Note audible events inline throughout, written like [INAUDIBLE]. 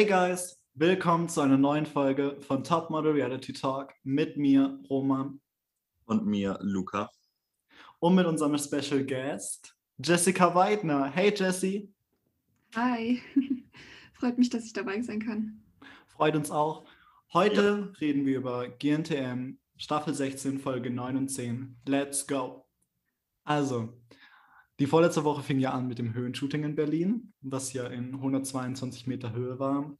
Hey guys, willkommen zu einer neuen Folge von Top Model Reality Talk mit mir, Roman. Und mir, Luca. Und mit unserem Special Guest, Jessica Weidner. Hey Jessie. Hi. [LAUGHS] Freut mich, dass ich dabei sein kann. Freut uns auch. Heute ja. reden wir über GNTM Staffel 16, Folge 9 und 10. Let's go. Also, die vorletzte Woche fing ja an mit dem Höhenshooting in Berlin, was ja in 122 Meter Höhe war.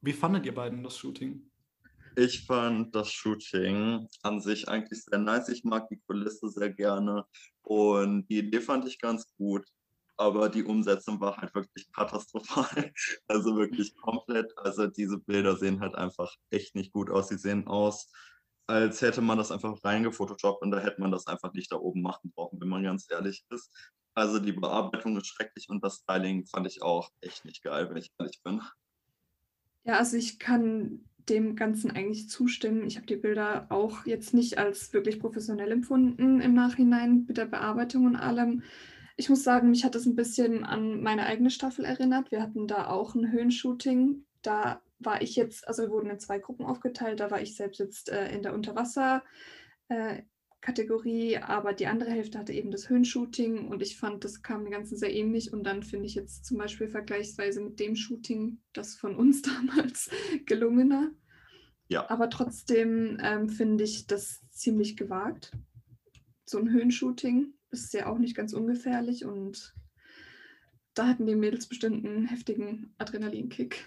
Wie fandet ihr beiden das Shooting? Ich fand das Shooting an sich eigentlich sehr nice. Ich mag die Kulisse sehr gerne und die Idee fand ich ganz gut. Aber die Umsetzung war halt wirklich katastrophal. [LAUGHS] Also wirklich komplett. Also diese Bilder sehen halt einfach echt nicht gut aus. Sie sehen aus, als hätte man das einfach reingefotoshoppt und da hätte man das einfach nicht da oben machen brauchen, wenn man ganz ehrlich ist. Also die Bearbeitung ist schrecklich und das Styling fand ich auch echt nicht geil, wenn ich ehrlich bin. Ja, also ich kann dem Ganzen eigentlich zustimmen. Ich habe die Bilder auch jetzt nicht als wirklich professionell empfunden im Nachhinein mit der Bearbeitung und allem. Ich muss sagen, mich hat das ein bisschen an meine eigene Staffel erinnert. Wir hatten da auch ein Höhenshooting. Da war ich jetzt, also wir wurden in zwei Gruppen aufgeteilt. Da war ich selbst jetzt äh, in der Unterwasser. Äh, Kategorie, aber die andere Hälfte hatte eben das Höhenshooting und ich fand, das kam dem Ganzen sehr ähnlich und dann finde ich jetzt zum Beispiel vergleichsweise mit dem Shooting das von uns [LAUGHS] damals gelungener. Ja. Aber trotzdem ähm, finde ich das ziemlich gewagt. So ein Höhenshooting ist ja auch nicht ganz ungefährlich und da hatten die Mädels bestimmt einen heftigen Adrenalinkick.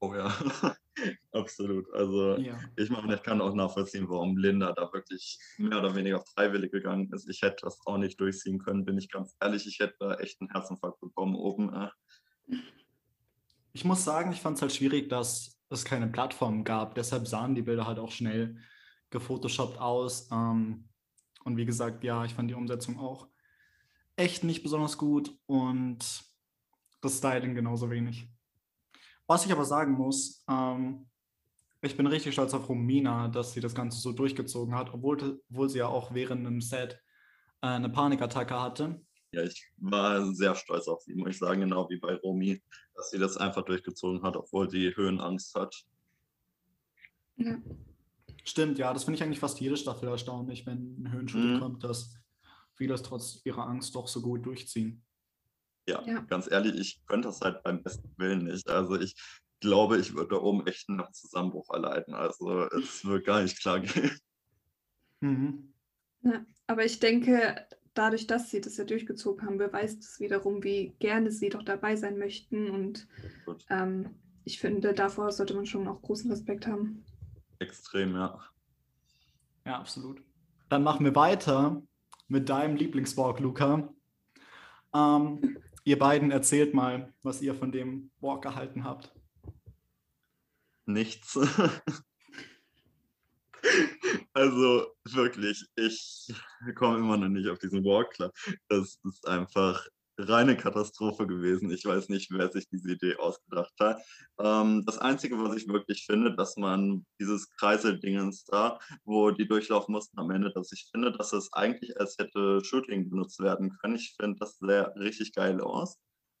Oh ja. [LAUGHS] Absolut. Also ja. ich meine, ich kann auch nachvollziehen, warum Linda da wirklich mehr oder weniger freiwillig gegangen ist. Ich hätte das auch nicht durchziehen können, bin ich ganz ehrlich. Ich hätte da echt einen Herzinfarkt bekommen oben. Äh. Ich muss sagen, ich fand es halt schwierig, dass es keine Plattform gab. Deshalb sahen die Bilder halt auch schnell gefotoshoppt aus. Ähm, und wie gesagt, ja, ich fand die Umsetzung auch echt nicht besonders gut und das Styling genauso wenig. Was ich aber sagen muss, ähm, ich bin richtig stolz auf Romina, dass sie das Ganze so durchgezogen hat, obwohl, obwohl sie ja auch während einem Set äh, eine Panikattacke hatte. Ja, ich war sehr stolz auf sie, muss ich sagen, genau wie bei Romy, dass sie das einfach durchgezogen hat, obwohl sie Höhenangst hat. Ja. Stimmt, ja, das finde ich eigentlich fast jede Staffel erstaunlich, wenn ein Höhenshooting mhm. kommt, dass viele es trotz ihrer Angst doch so gut durchziehen. Ja, ja, ganz ehrlich, ich könnte das halt beim besten Willen nicht. Also ich glaube, ich würde da oben echt einen Zusammenbruch erleiden. Also es [LAUGHS] wird gar nicht klar gehen. Mhm. Ja, aber ich denke, dadurch, dass sie das ja durchgezogen haben, beweist es wiederum, wie gerne sie doch dabei sein möchten. Und ähm, ich finde, davor sollte man schon auch großen Respekt haben. Extrem, ja. Ja, absolut. Dann machen wir weiter mit deinem Lieblingswalk, Luca. Ähm, [LAUGHS] Ihr beiden erzählt mal, was ihr von dem Walk gehalten habt. Nichts. [LAUGHS] also wirklich, ich komme immer noch nicht auf diesen Walk klar. Das ist einfach reine Katastrophe gewesen. Ich weiß nicht, wer sich diese Idee ausgedacht hat. Ähm, das Einzige, was ich wirklich finde, dass man dieses Kreiseldingens da, wo die durchlaufen mussten am Ende, dass ich finde, dass es eigentlich als hätte Shooting benutzt werden können. Ich finde, das sehr richtig geil aus.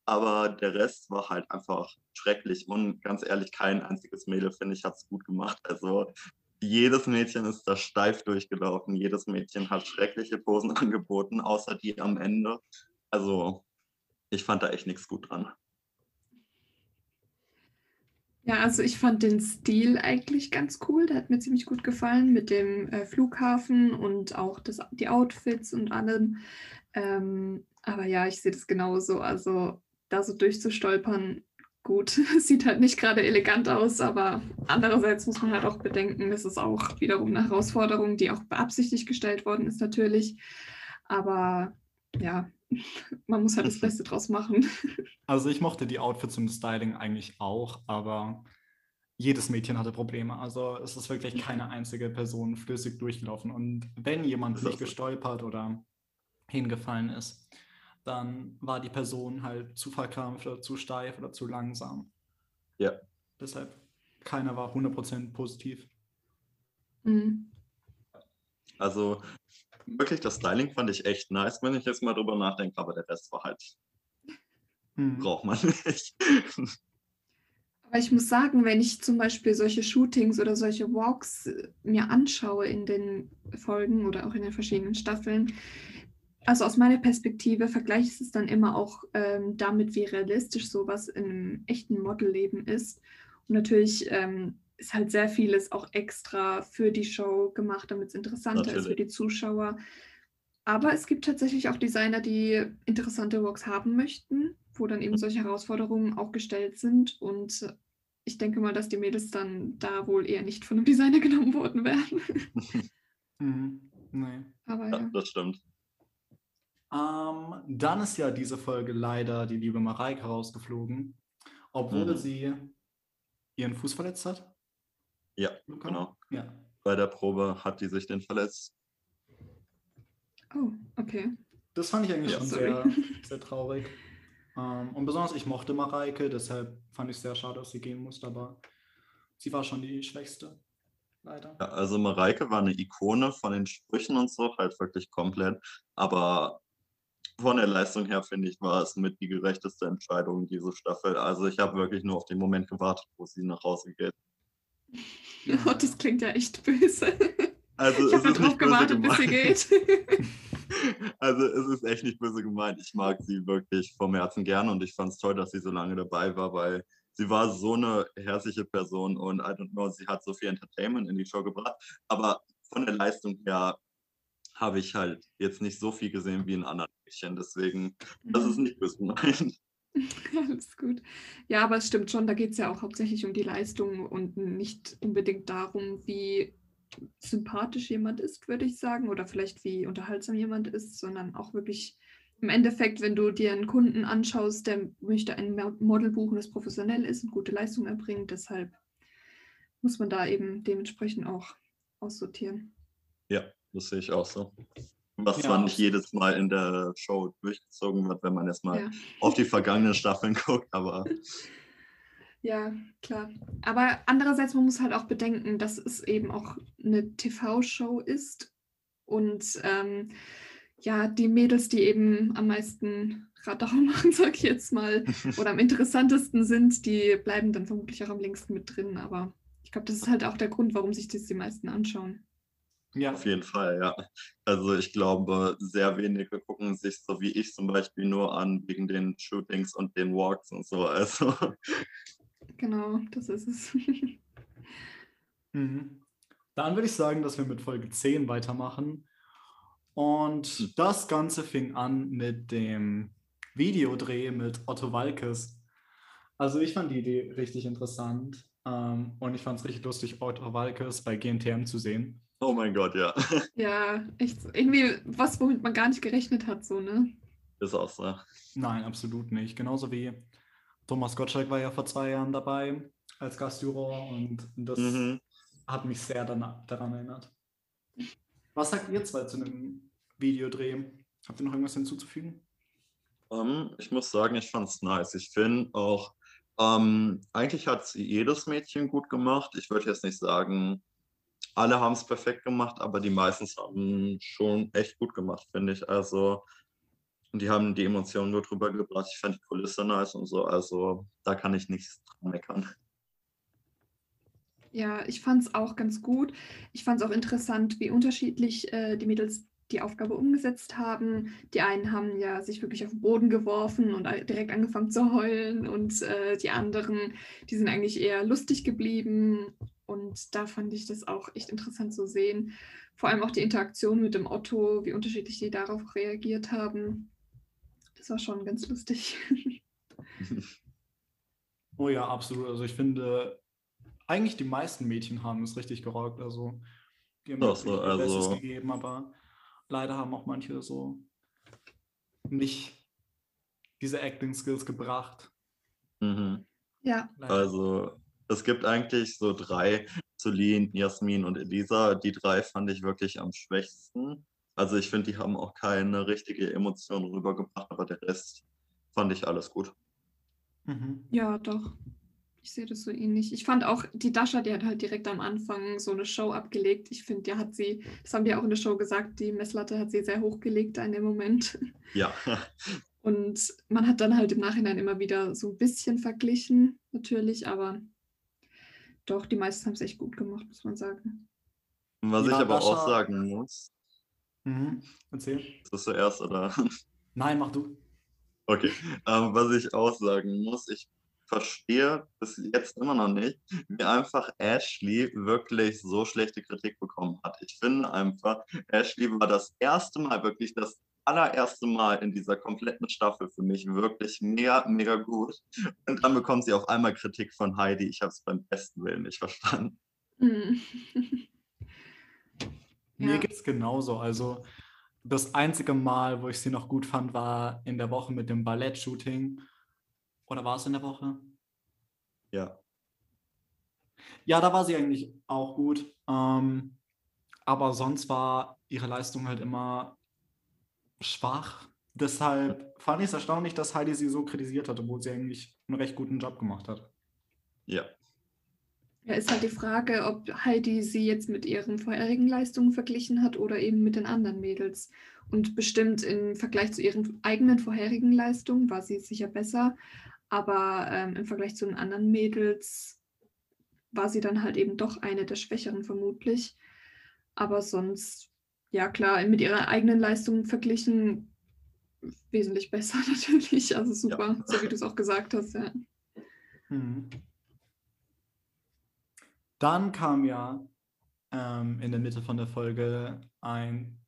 Aber der Rest war halt einfach schrecklich. Und ganz ehrlich, kein einziges Mädel, finde ich, hat es gut gemacht. Also jedes Mädchen ist da steif durchgelaufen. Jedes Mädchen hat schreckliche Posen [LAUGHS] angeboten, außer die am Ende. Also ich fand da echt nichts gut dran. Ja, also ich fand den Stil eigentlich ganz cool. Der hat mir ziemlich gut gefallen mit dem äh, Flughafen und auch das, die Outfits und allem. Ähm, aber ja, ich sehe das genauso. Also da so durchzustolpern, gut, [LAUGHS] sieht halt nicht gerade elegant aus, aber andererseits muss man halt auch bedenken, das ist auch wiederum eine Herausforderung, die auch beabsichtigt gestellt worden ist natürlich. Aber ja, man muss halt das Beste draus machen. [LAUGHS] Also ich mochte die Outfits und Styling eigentlich auch, aber jedes Mädchen hatte Probleme. Also es ist wirklich keine einzige Person flüssig durchgelaufen. Und wenn jemand nicht gestolpert oder hingefallen ist, dann war die Person halt zu verkrampft oder zu steif oder zu langsam. Ja. Deshalb, keiner war 100% positiv. Mhm. Also wirklich das Styling fand ich echt nice, wenn ich jetzt mal drüber nachdenke, aber der Rest war halt, hm. braucht man nicht. [LAUGHS] Aber ich muss sagen, wenn ich zum Beispiel solche Shootings oder solche Walks äh, mir anschaue in den Folgen oder auch in den verschiedenen Staffeln, also aus meiner Perspektive vergleiche ich es dann immer auch ähm, damit, wie realistisch sowas in einem echten Modelleben ist. Und natürlich ähm, ist halt sehr vieles auch extra für die Show gemacht, damit es interessanter natürlich. ist für die Zuschauer. Aber es gibt tatsächlich auch Designer, die interessante Walks haben möchten, wo dann eben solche Herausforderungen auch gestellt sind. Und ich denke mal, dass die Mädels dann da wohl eher nicht von einem Designer [LAUGHS] genommen worden wären. [LAUGHS] mhm. Nee. Aber ja. ja. Das stimmt. Ähm, dann ist ja diese Folge leider die liebe Mareike rausgeflogen, obwohl mhm. sie ihren Fuß verletzt hat. Ja, genau. Ja. Bei der Probe hat die sich den verletzt. Oh, okay. Das fand ich eigentlich ja, schon sehr, sehr traurig. Ähm, und besonders ich mochte Mareike, deshalb fand ich es sehr schade, dass sie gehen musste, aber sie war schon die Schwächste. Leider. Ja, also Mareike war eine Ikone von den Sprüchen und so, halt wirklich komplett. Aber von der Leistung her, finde ich, war es mit die gerechteste Entscheidung diese Staffel. Also ich habe wirklich nur auf den Moment gewartet, wo sie nach Hause geht. Oh, das klingt ja echt böse. Also ich habe drauf gewartet, bis sie geht. [LAUGHS] also es ist echt nicht böse gemeint. Ich mag sie wirklich vom Herzen gerne und ich fand es toll, dass sie so lange dabei war, weil sie war so eine herzliche Person und I don't know, sie hat so viel Entertainment in die Show gebracht. Aber von der Leistung her habe ich halt jetzt nicht so viel gesehen wie in anderen Mädchen. Deswegen, das ist mhm. nicht böse gemeint. [LAUGHS] Alles gut. Ja, aber es stimmt schon, da geht es ja auch hauptsächlich um die Leistung und nicht unbedingt darum, wie sympathisch jemand ist, würde ich sagen, oder vielleicht wie unterhaltsam jemand ist, sondern auch wirklich im Endeffekt, wenn du dir einen Kunden anschaust, der möchte ein Model buchen, das professionell ist und gute Leistung erbringt. Deshalb muss man da eben dementsprechend auch aussortieren. Ja, das sehe ich auch so. Was ja, zwar nicht jedes Mal in der Show durchgezogen wird, wenn man erstmal ja. auf die vergangenen Staffeln [LAUGHS] guckt, aber. [LAUGHS] Ja, klar. Aber andererseits, man muss halt auch bedenken, dass es eben auch eine TV-Show ist und ähm, ja, die Mädels, die eben am meisten Radau [LAUGHS] machen, sag ich jetzt mal, oder am interessantesten sind, die bleiben dann vermutlich auch am längsten mit drin. Aber ich glaube, das ist halt auch der Grund, warum sich das die meisten anschauen. Ja. Auf jeden Fall, ja. Also ich glaube, sehr wenige gucken sich so wie ich zum Beispiel nur an wegen den Shootings und den Walks und so. Also. Genau, das ist es. [LAUGHS] mhm. Dann würde ich sagen, dass wir mit Folge 10 weitermachen. Und hm. das Ganze fing an mit dem Videodreh mit Otto Walkes. Also ich fand die Idee richtig interessant ähm, und ich fand es richtig lustig, Otto Walkes bei GNTM zu sehen. Oh mein Gott, ja. [LAUGHS] Ja, echt irgendwie was, womit man gar nicht gerechnet hat, so, ne? Ist auch so. Nein, absolut nicht. Genauso wie Thomas Gottschalk war ja vor zwei Jahren dabei als Gastjuror und das mhm. hat mich sehr daran, daran erinnert. Was sagt ihr zwei zu einem Videodreh? Habt ihr noch irgendwas hinzuzufügen? Um, ähm, ich muss sagen, ich fand es nice. Ich finde auch, um, ähm, eigentlich hat jedes Mädchen gut gemacht. Ich würde jetzt nicht sagen, alle haben es perfekt gemacht, aber die meisten haben schon echt gut gemacht, finde ich. Also, die haben die Emotionen gut rübergebracht. Ich fand die Kulisse nice und so. Also, da kann ich nichts dran meckern. Ja, ich fand es auch ganz gut. Ich fand es auch interessant, wie unterschiedlich äh, die Mädels die Aufgabe umgesetzt haben. Die einen haben ja sich wirklich auf den Boden geworfen und direkt angefangen zu heulen und äh, die anderen, die sind eigentlich eher lustig geblieben und da fand ich das auch echt interessant zu sehen. Vor allem auch die Interaktion mit dem Otto, wie unterschiedlich die darauf reagiert haben. Das war schon ganz lustig. [LAUGHS] oh ja, absolut. Also ich finde, eigentlich die meisten Mädchen haben es richtig gerockt. Also die haben Ach so, also... Bestes gegeben, aber leider haben auch manche so nicht diese Acting Skills gebracht. Mhm. Ja. Leider. Also es gibt eigentlich so drei, Celine, Jasmin und Elisa. Die drei fand ich wirklich am schwächsten. Also ich finde, die haben auch keine richtige Emotion rübergebracht, aber der Rest fand ich alles gut. Mhm. Ja, doch. Ich sehe das so ähnlich. Ich fand auch, die Dasha, die hat halt direkt am Anfang so eine Show abgelegt. Ich finde, die hat sie, das haben die auch in der Show gesagt, die Messlatte hat sie sehr hochgelegt in dem Moment. Ja, Und man hat dann halt im Nachhinein immer wieder so ein bisschen verglichen, natürlich, aber doch, die meisten haben es echt gut gemacht, muss man sagen. Was Ja, ich aber Dasha- auch sagen muss, Mhm. Erzähl. ist das zuerst oder? [LAUGHS] Nein, mach du. Okay, ähm, was ich auch sagen muss, ich verstehe bis jetzt immer noch nicht, wie einfach Ashley wirklich so schlechte Kritik bekommen hat. Ich finde einfach, Ashley war das erste Mal, wirklich das allererste Mal in dieser kompletten Staffel für mich wirklich mega, mega gut. Und dann bekommt sie auf einmal Kritik von Heidi. Ich habe es beim besten Willen nicht verstanden. Mhm. [LAUGHS] Mir Ja. geht es genauso. Also das einzige Mal, wo ich sie noch gut fand, war in der Woche mit dem Ballett-Shooting. Oder war es in der Woche? Ja, Ja, da war sie eigentlich auch gut. Ähm, aber sonst war ihre Leistung halt immer schwach. Deshalb fand ich es erstaunlich, dass Heidi sie so kritisiert hat, obwohl sie eigentlich einen recht guten Job gemacht hat. ja. Ja, ist halt die Frage, ob Heidi sie jetzt mit ihren vorherigen Leistungen verglichen hat oder eben mit den anderen Mädels. Und bestimmt im Vergleich zu ihren eigenen vorherigen Leistungen war sie sicher besser, aber ähm, im Vergleich zu den anderen Mädels war sie dann halt eben doch eine der Schwächeren vermutlich. Aber sonst, ja klar, mit ihrer eigenen Leistung verglichen, wesentlich besser [LAUGHS] natürlich. Also super, so wie du es auch gesagt hast. Ja. Mhm. Dann kam ja ähm, in der Mitte von der Folge ein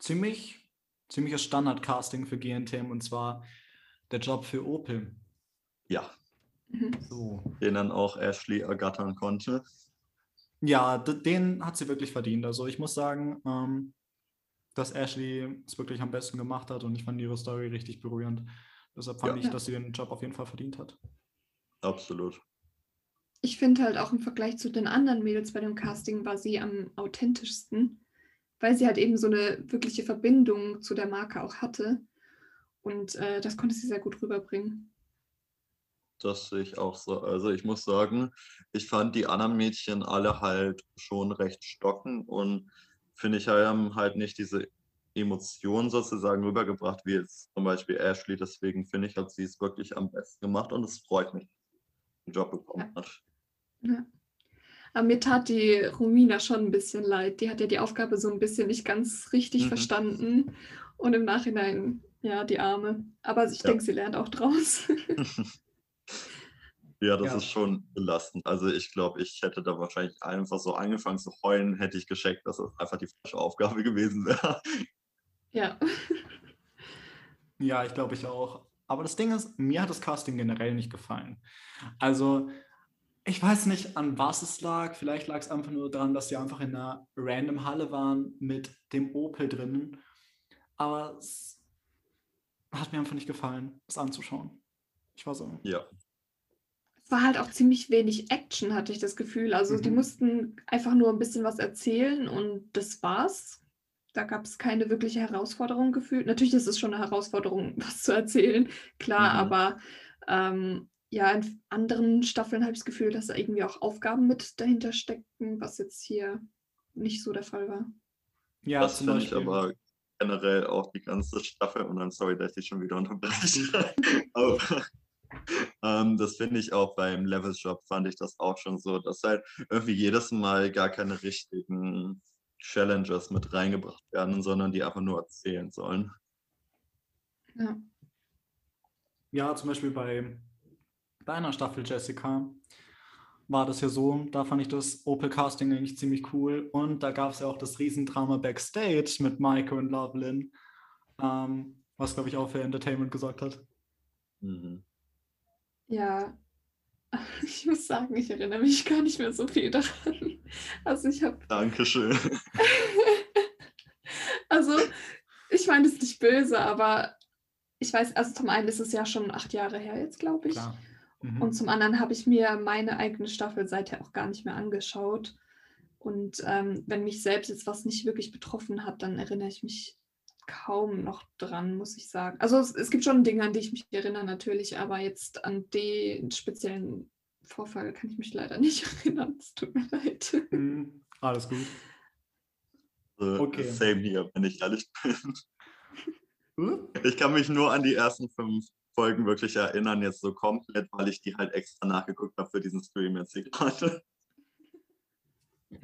ziemlich, ziemliches Standard-Casting für GNTM und zwar der Job für Opel. Ja, Mhm. So. den dann auch Ashley ergattern konnte. Ja, den hat sie wirklich verdient. Also ich muss sagen, ähm, dass Ashley es wirklich am besten gemacht hat und ich fand ihre Story richtig berührend. Deshalb fand Ja. ich, dass sie den Job auf jeden Fall verdient hat. Absolut. Ich finde halt auch im Vergleich zu den anderen Mädels bei dem Casting war sie am authentischsten, weil sie halt eben so eine wirkliche Verbindung zu der Marke auch hatte. Und äh, das konnte sie sehr gut rüberbringen. Das sehe ich auch so. Also ich muss sagen, ich fand die anderen Mädchen alle halt schon recht stocken und finde ich haben halt nicht diese Emotionen sozusagen rübergebracht, wie jetzt zum Beispiel Ashley. Deswegen finde ich, hat sie es wirklich am besten gemacht und es freut mich, dass sie den Job bekommen hat. Ja. Aber mir tat die Romina schon ein bisschen leid. Die hat ja die Aufgabe so ein bisschen nicht ganz richtig Mhm. verstanden. Und im Nachhinein, ja, die Arme. Aber ich Ja. denke, sie lernt auch draus. [LAUGHS] Ja, das Ja. ist schon belastend. Also ich glaube, ich hätte da wahrscheinlich einfach so angefangen zu heulen, hätte ich gescheckt, dass das einfach die falsche Aufgabe [LAUGHS] gewesen wäre. ja. Ja, ich glaube ich auch. Aber das Ding ist, mir hat das Casting generell nicht gefallen. Also, ich weiß nicht, an was es lag. Vielleicht lag es einfach nur daran, dass sie einfach in einer random Halle waren mit dem Opel drinnen. Aber es hat mir einfach nicht gefallen, es anzuschauen. Ich war so. Ja, war halt auch ziemlich wenig Action, hatte ich das Gefühl. Also die Mhm. mussten einfach nur ein bisschen was erzählen und das war's. Da gab es keine wirkliche Herausforderung gefühlt. Natürlich ist es schon eine Herausforderung, [LAUGHS] was zu erzählen, klar, Mhm. aber ähm, ja, in anderen Staffeln habe ich das Gefühl, dass da irgendwie auch Aufgaben mit dahinter steckten, was jetzt hier nicht so der Fall war. Ja, das finde ich aber generell auch die ganze Staffel und dann sorry, dass ich dich schon wieder unterbreche. [LAUGHS] aber ähm, das finde ich auch beim Level Shop fand ich das auch schon so, dass halt irgendwie jedes Mal gar keine richtigen Challenges mit reingebracht werden, sondern die einfach nur erzählen sollen. Ja. Ja, zum Beispiel bei deiner Staffel, Jessica, war das ja so. Da fand ich das Opel-Casting eigentlich ziemlich cool. Und da gab es ja auch das Riesendrama Backstage mit Maike und Lovelin, ähm, was, glaube ich, auch für Entertainment gesorgt hat. Mhm. Ja, [LAUGHS] ich muss sagen, ich erinnere mich gar nicht mehr so viel daran. Also ich habe Dankeschön. [LAUGHS] Also, ich meine es ist nicht böse, aber ich weiß, also zum einen ist es ja schon acht Jahre her jetzt, glaube ich. Klar. Mhm. Und zum anderen habe ich mir meine eigene Staffel seither auch gar nicht mehr angeschaut. Und ähm, wenn mich selbst jetzt was nicht wirklich betroffen hat, dann erinnere ich mich kaum noch dran, muss ich sagen. Also es, es gibt schon Dinge, an die ich mich erinnere natürlich, aber jetzt an den speziellen Vorfall kann ich mich leider [LAUGHS] nicht erinnern. Es tut mir leid. Mhm. Alles gut. Also, Okay. Same hier, wenn ich ehrlich [LAUGHS] bin. Hm? Ich kann mich nur an die ersten fünf Folgen wirklich erinnern, jetzt so komplett, weil ich die halt extra nachgeguckt habe für diesen Stream jetzt hier gerade.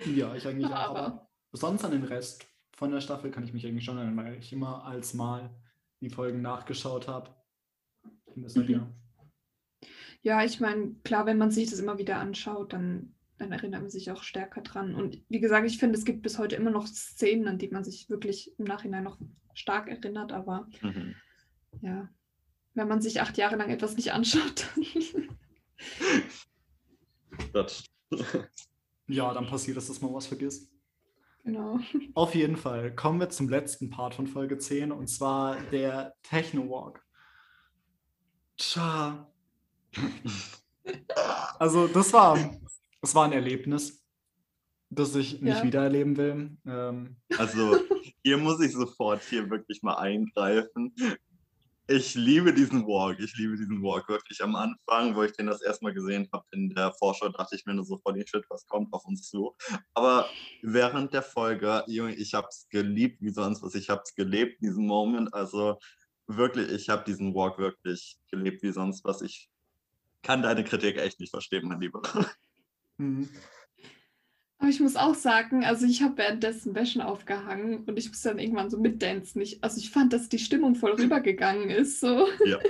Ja, ich eigentlich auch. Aber- Aber sonst an den Rest von der Staffel kann ich mich eigentlich schon erinnern, weil ich immer als Mal die Folgen nachgeschaut habe. Mhm. ja. Ja, ich meine, klar, wenn man sich das immer wieder anschaut, dann, dann erinnert man sich auch stärker dran. Und wie gesagt, ich finde, es gibt bis heute immer noch Szenen, an die man sich wirklich im Nachhinein noch stark erinnert. Aber Mhm. ja, wenn man sich acht Jahre lang etwas nicht anschaut, dann [LAUGHS] Das, ja, dann passiert es, dass man was vergisst. Genau. Auf jeden Fall kommen wir zum letzten Part von Folge 10 und zwar der Techno Walk. Tja. Also, das war, das war ein Erlebnis, das ich nicht Ja. wiedererleben will. Ähm, also hier muss ich sofort hier wirklich mal eingreifen. Ich liebe diesen Walk, ich liebe diesen Walk wirklich. Am Anfang, wo ich den das erste Mal gesehen habe in der Vorschau, dachte ich mir nur so, holy shit, was kommt auf uns zu? Aber während der Folge, Junge, ich habe es geliebt wie sonst was. Ich habe es gelebt, diesen Moment. Also wirklich, ich habe diesen Walk wirklich gelebt wie sonst was. Ich kann deine Kritik echt nicht verstehen, mein Lieber. mhm. Aber ich muss auch sagen, also ich habe währenddessen Wäschen aufgehangen und ich musste dann irgendwann so mitdancen. Ich, also ich fand, dass die Stimmung voll rübergegangen ist. So. Ja. [LAUGHS]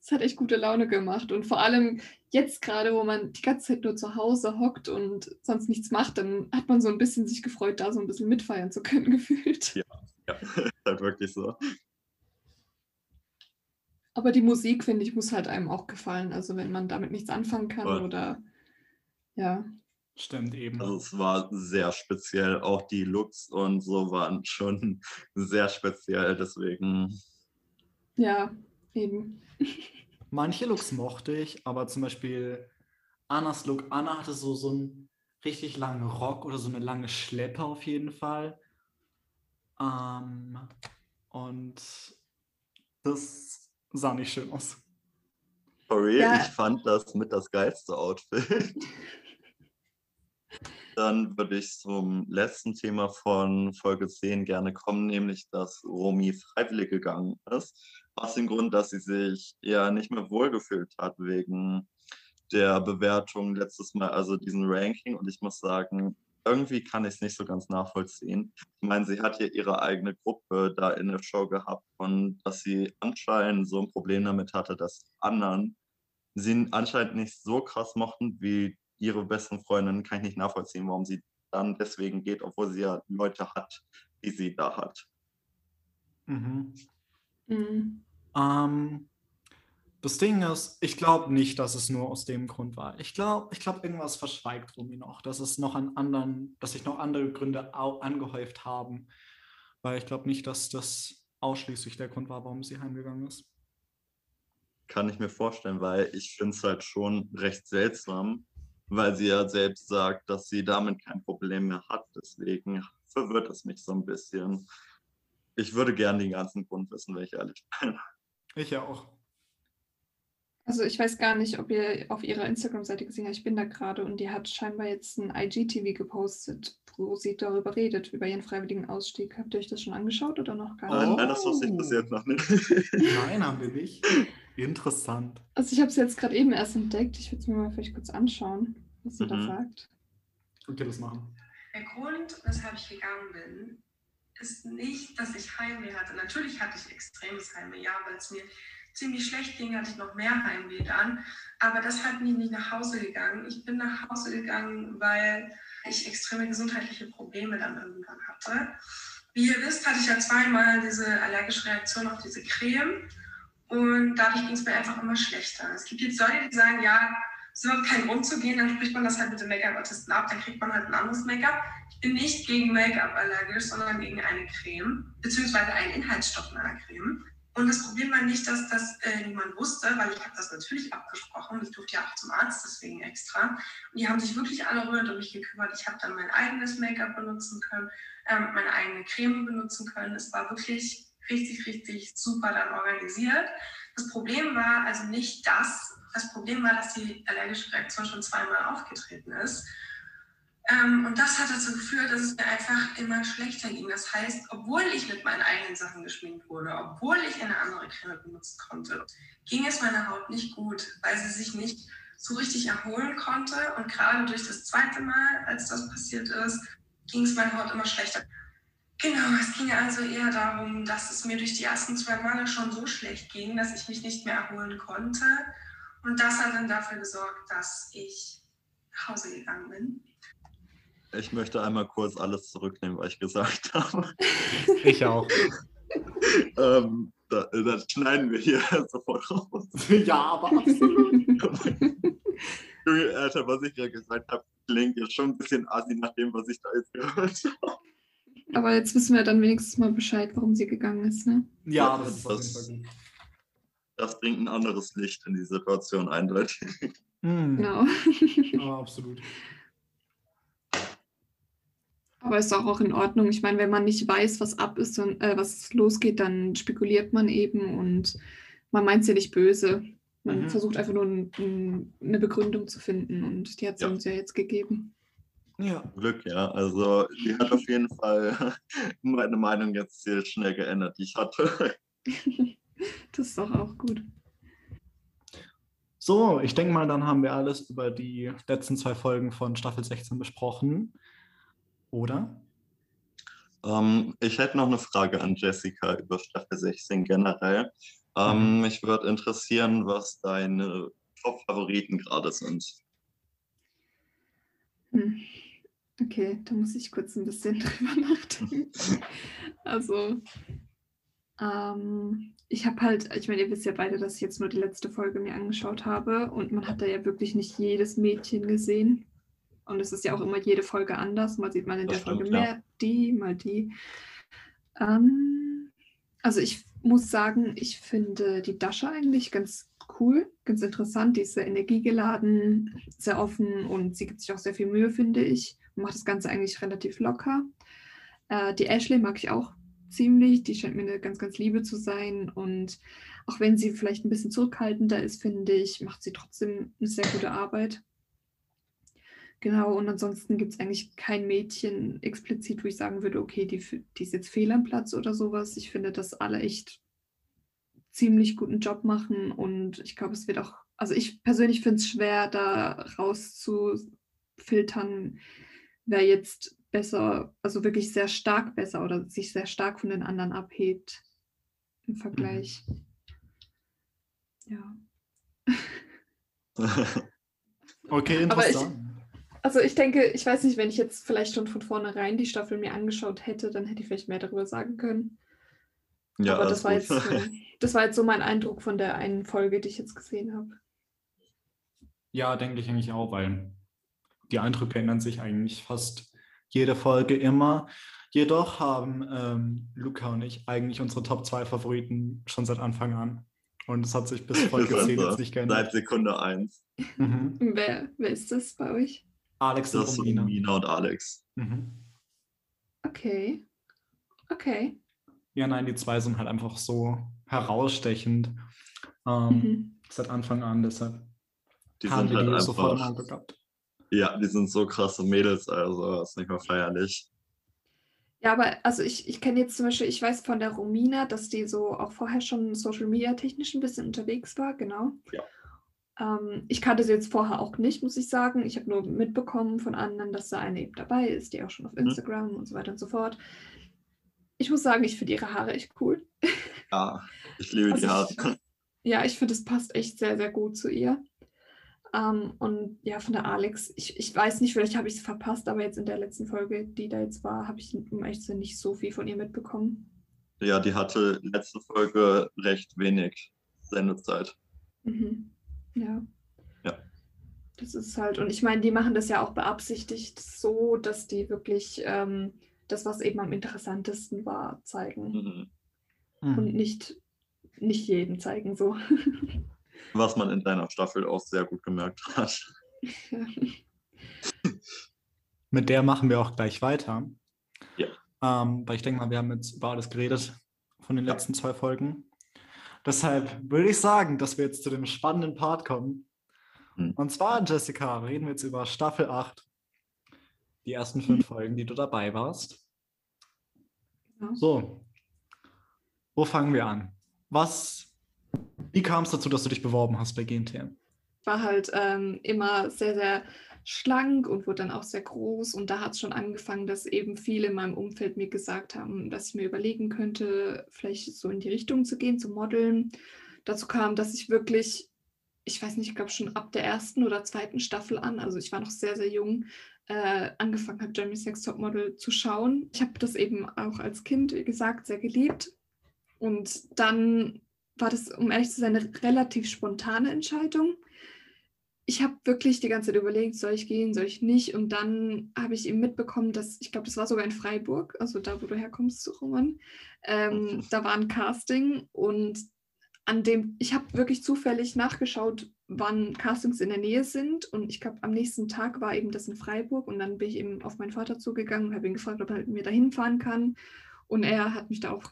Es hat echt gute Laune gemacht. Und vor allem jetzt gerade, wo man die ganze Zeit nur zu Hause hockt und sonst nichts macht, dann hat man so ein bisschen sich gefreut, da so ein bisschen mitfeiern zu können, [LAUGHS] gefühlt. Ja. Ja, ist [LAUGHS] halt wirklich so. Aber die Musik, finde ich, muss halt einem auch gefallen. Also wenn man damit nichts anfangen kann Voll. oder ja. Stimmt eben. Also es war sehr speziell. Auch die Looks und so waren [LAUGHS] schon sehr speziell. Deswegen, Ja, eben. Manche Looks mochte ich, aber zum Beispiel Annas Look. Anna hatte so, so einen richtig langen Rock oder so eine lange Schleppe auf jeden Fall. Ähm, und das sah nicht schön aus. for real, Ja. ich fand das mit das geilste Outfit. [LAUGHS] Dann würde ich zum letzten Thema von Folge 10 gerne kommen, nämlich dass Romy freiwillig gegangen ist. Aus dem Grund, dass sie sich ja nicht mehr wohlgefühlt hat wegen der Bewertung letztes Mal, also diesen Ranking. Und ich muss sagen, irgendwie kann ich es nicht so ganz nachvollziehen. Ich meine, sie hat ja ihre eigene Gruppe da in der Show gehabt und dass sie anscheinend so ein Problem damit hatte, dass anderen sie anscheinend nicht so krass mochten wie ihre besten Freundinnen, kann ich nicht nachvollziehen, warum sie dann deswegen geht, obwohl sie ja Leute hat, die sie da hat. Mhm. Mhm. Ähm, das Ding ist, ich glaube nicht, dass es nur aus dem Grund war. Ich glaube, ich glaube, irgendwas verschweigt Rumi noch, dass es noch an anderen, dass sich noch andere Gründe au angehäuft haben. Weil ich glaube nicht, dass das ausschließlich der Grund war, warum sie heimgegangen ist. Kann ich mir vorstellen, weil ich finde es halt schon recht seltsam, weil sie ja selbst sagt, dass sie damit kein Problem mehr hat. Deswegen verwirrt es mich so ein bisschen. Ich würde gerne den ganzen Grund wissen, wenn ich ehrlich bin. Ich ja auch. Also ich weiß gar nicht, ob ihr auf ihrer Instagram-Seite gesehen habt, ich bin da gerade und die hat scheinbar jetzt ein IGTV gepostet, wo sie darüber redet, über ihren freiwilligen Ausstieg. Habt ihr euch das schon angeschaut oder noch gar Nein, nicht? nein, das wusste ich bis jetzt noch nicht. Nein, haben wir nicht. [LAUGHS] Interessant. Also ich habe es jetzt gerade eben erst entdeckt. Ich würde es mir mal vielleicht kurz anschauen, was sie da Mhm. sagt. Okay, das machen. Der Grund, weshalb ich gegangen bin, ist nicht, dass ich Heimweh hatte. Natürlich hatte ich extremes Heimweh, ja, weil es mir ziemlich schlecht ging, hatte ich noch mehr Heimweh dann. Aber deshalb bin ich nicht nach Hause gegangen. Ich bin nach Hause gegangen, weil ich extreme gesundheitliche Probleme dann irgendwann hatte. Wie ihr wisst, hatte ich ja zweimal diese allergische Reaktion auf diese Creme. Und dadurch ging es mir einfach immer schlechter. Es gibt jetzt Leute, die sagen, ja, es überhaupt kein Grund zu gehen, dann spricht man das halt mit dem Make-up-Artisten ab, dann kriegt man halt ein anderes Make-up. Ich bin nicht gegen Make-up allergisch, sondern gegen eine Creme, beziehungsweise einen Inhaltsstoff in einer Creme. Und das Problem war nicht, dass das äh, niemand wusste, weil ich habe das natürlich abgesprochen. Ich durfte ja auch zum Arzt deswegen extra. Und die haben sich wirklich alle rührend um mich gekümmert. Ich habe dann mein eigenes Make-up benutzen können, ähm, meine eigene Creme benutzen können. Es war wirklich richtig, richtig super dann organisiert. Das Problem war also nicht das. Das Problem war, dass die allergische Reaktion schon zweimal aufgetreten ist. Ähm, und das hat dazu geführt, dass es mir einfach immer schlechter ging. Das heißt, obwohl ich mit meinen eigenen Sachen geschminkt wurde, obwohl ich eine andere Creme benutzen konnte, ging es meiner Haut nicht gut, weil sie sich nicht so richtig erholen konnte. Und gerade durch das zweite Mal, als das passiert ist, ging es meiner Haut immer schlechter. Genau, es ging also eher darum, dass es mir durch die ersten zwei Male schon so schlecht ging, dass ich mich nicht mehr erholen konnte. Und das hat dann dafür gesorgt, dass ich nach Hause gegangen bin ich möchte einmal kurz alles zurücknehmen, was ich gesagt [LAUGHS] habe. Ich auch. ähm, da, das schneiden wir hier [LAUGHS] sofort raus. ja, aber absolut. [LAUGHS] Junge, Alter, was ich gerade gesagt habe, klingt jetzt schon ein bisschen assi nach dem, was ich da jetzt gehört habe. Aber jetzt wissen wir dann wenigstens mal Bescheid, warum sie gegangen ist, ne? Ja, das, das, das bringt ein anderes Licht in die Situation eindeutig. Mhm. Genau. Aber absolut. Aber ist auch, auch in Ordnung. Ich meine, wenn man nicht weiß, was ab ist und äh, was losgeht, dann spekuliert man eben und man meint es ja nicht böse. Man Mhm. versucht einfach nur ein, ein, eine Begründung zu finden und die hat sie Ja. uns ja jetzt gegeben. Ja. Glück, ja. Also, die hat auf jeden Fall [LAUGHS] meine Meinung jetzt sehr schnell geändert, die ich hatte. [LAUGHS] Das ist doch auch gut. So, ich denke mal, dann haben wir alles über die letzten zwei Folgen von Staffel 16 besprochen. Oder? Ähm, ich hätte noch eine Frage an Jessica über Staffel 16 generell. Ähm, Mich würde interessieren, was deine Top-Favoriten gerade sind. Hm. Okay, da muss ich kurz ein bisschen [LAUGHS] drüber nachdenken. Also, ähm, ich habe halt, ich meine, ihr wisst ja beide, dass ich jetzt nur die letzte Folge mir angeschaut habe und man hat da ja wirklich nicht jedes Mädchen gesehen. Und es ist ja auch immer jede Folge anders. Mal sieht man in Das der Folge stimmt, ja. mehr die, mal die. Ähm, also ich muss sagen, ich finde die Dasha eigentlich ganz cool, ganz interessant. Die ist sehr energiegeladen, sehr offen und sie gibt sich auch sehr viel Mühe, finde ich. Macht das Ganze eigentlich relativ locker. Äh, die Ashley mag ich auch ziemlich. Die scheint mir eine ganz, ganz Liebe zu sein. Und auch wenn sie vielleicht ein bisschen zurückhaltender ist, finde ich, macht sie trotzdem eine sehr gute Arbeit. Genau, und ansonsten gibt es eigentlich kein Mädchen explizit, wo ich sagen würde, okay, die, die ist jetzt fehl am Platz oder sowas. Ich finde, dass alle echt ziemlich guten Job machen und ich glaube, es wird auch, also ich persönlich finde es schwer, da rauszufiltern, wer jetzt besser, also wirklich sehr stark besser oder sich sehr stark von den anderen abhebt im Vergleich. Ja. [LAUGHS] Okay, Aber ich- interessant. Also ich denke, ich weiß nicht, wenn ich jetzt vielleicht schon von vornherein die Staffel mir angeschaut hätte, dann hätte ich vielleicht mehr darüber sagen können. ja, Aber das war, jetzt [LAUGHS] das war jetzt so mein Eindruck von der einen Folge, die ich jetzt gesehen habe. Ja, denke ich eigentlich auch, weil die Eindrücke ändern sich eigentlich fast jede Folge immer. Jedoch haben ähm, Luca und ich eigentlich unsere Top 2 Favoriten schon seit Anfang an. Und es hat sich bis Folge Das ist 10 so. jetzt nicht Seit geändert. Sekunde 1. Mhm. Wer, wer ist das bei euch? Alex und Das Romina. Mina und Alex. Mhm. Okay. Okay. Ja, nein, die zwei sind halt einfach so herausstechend ähm, Mhm. seit Anfang an. Deshalb Die haben sind wir halt die sofort im einfach. Gehabt. Ja, die sind so krasse Mädels, also ist nicht mehr feierlich. Ja, aber also ich, ich kenne jetzt zum Beispiel, ich weiß von der Romina, dass die so auch vorher schon Social Media technisch ein bisschen unterwegs war, genau. Ja. Ähm, ich kannte sie jetzt vorher auch nicht, muss ich sagen. Ich habe nur mitbekommen von anderen, dass da eine eben dabei ist, die auch schon auf Mhm. Instagram und so weiter und so fort. Ich muss sagen, ich finde ihre Haare echt cool. Ja, ich liebe die Also Haare. ich- Ja, ich finde, es passt echt sehr, sehr gut zu ihr. Ähm, und ja, von der Alex, ich, ich weiß nicht, vielleicht habe ich es verpasst, aber jetzt in der letzten Folge, die da jetzt war, habe ich um ehrlich zu sein nicht so viel von ihr mitbekommen. Ja, die hatte letzte Folge recht wenig Sendezeit. Mhm. Ja. Ja. Das ist halt, und ich meine, die machen das ja auch beabsichtigt so, dass die wirklich ähm, das, was eben am interessantesten war, zeigen. Mhm. Mhm. Und nicht, nicht jeden zeigen so. [LAUGHS] Was man in deiner Staffel auch sehr gut gemerkt hat. [LAUGHS] Mit der machen wir auch gleich weiter. Ja. Ähm, weil ich denke mal, wir haben jetzt über alles geredet von den Ja. letzten zwei Folgen. Deshalb würde ich sagen, dass wir jetzt zu dem spannenden Part kommen. Hm. Und zwar, Jessica, reden wir jetzt über Staffel 8. die ersten fünf Folgen, die du dabei warst. Ja. So, wo fangen wir an? Was, wie kam es dazu, dass du dich beworben hast bei GNTM? war halt ähm, immer sehr, sehr schlank und wurde dann auch sehr groß. Und da hat es schon angefangen, dass eben viele in meinem Umfeld mir gesagt haben, dass ich mir überlegen könnte, vielleicht so in die Richtung zu gehen, zu modeln. Dazu kam, dass ich wirklich, ich weiß nicht, ich glaube schon ab der ersten oder zweiten Staffel an, also ich war noch sehr, sehr jung, äh, angefangen habe, Jeremy Sex Topmodel zu schauen. Ich habe das eben auch als Kind, wie gesagt, sehr geliebt. Und dann war das, um ehrlich zu sein, eine relativ spontane Entscheidung ich habe wirklich die ganze Zeit überlegt, soll ich gehen, soll ich nicht? Und dann habe ich eben mitbekommen, dass, ich glaube, das war sogar in Freiburg, also da, wo du herkommst, Roman. Ähm, da war ein Casting und an dem, ich habe wirklich zufällig nachgeschaut, wann Castings in der Nähe sind. Und ich glaube, am nächsten Tag war eben das in Freiburg. Und dann bin ich eben auf meinen Vater zugegangen und habe ihn gefragt, ob er mit mir dahin fahren kann. Und er hat mich da auch,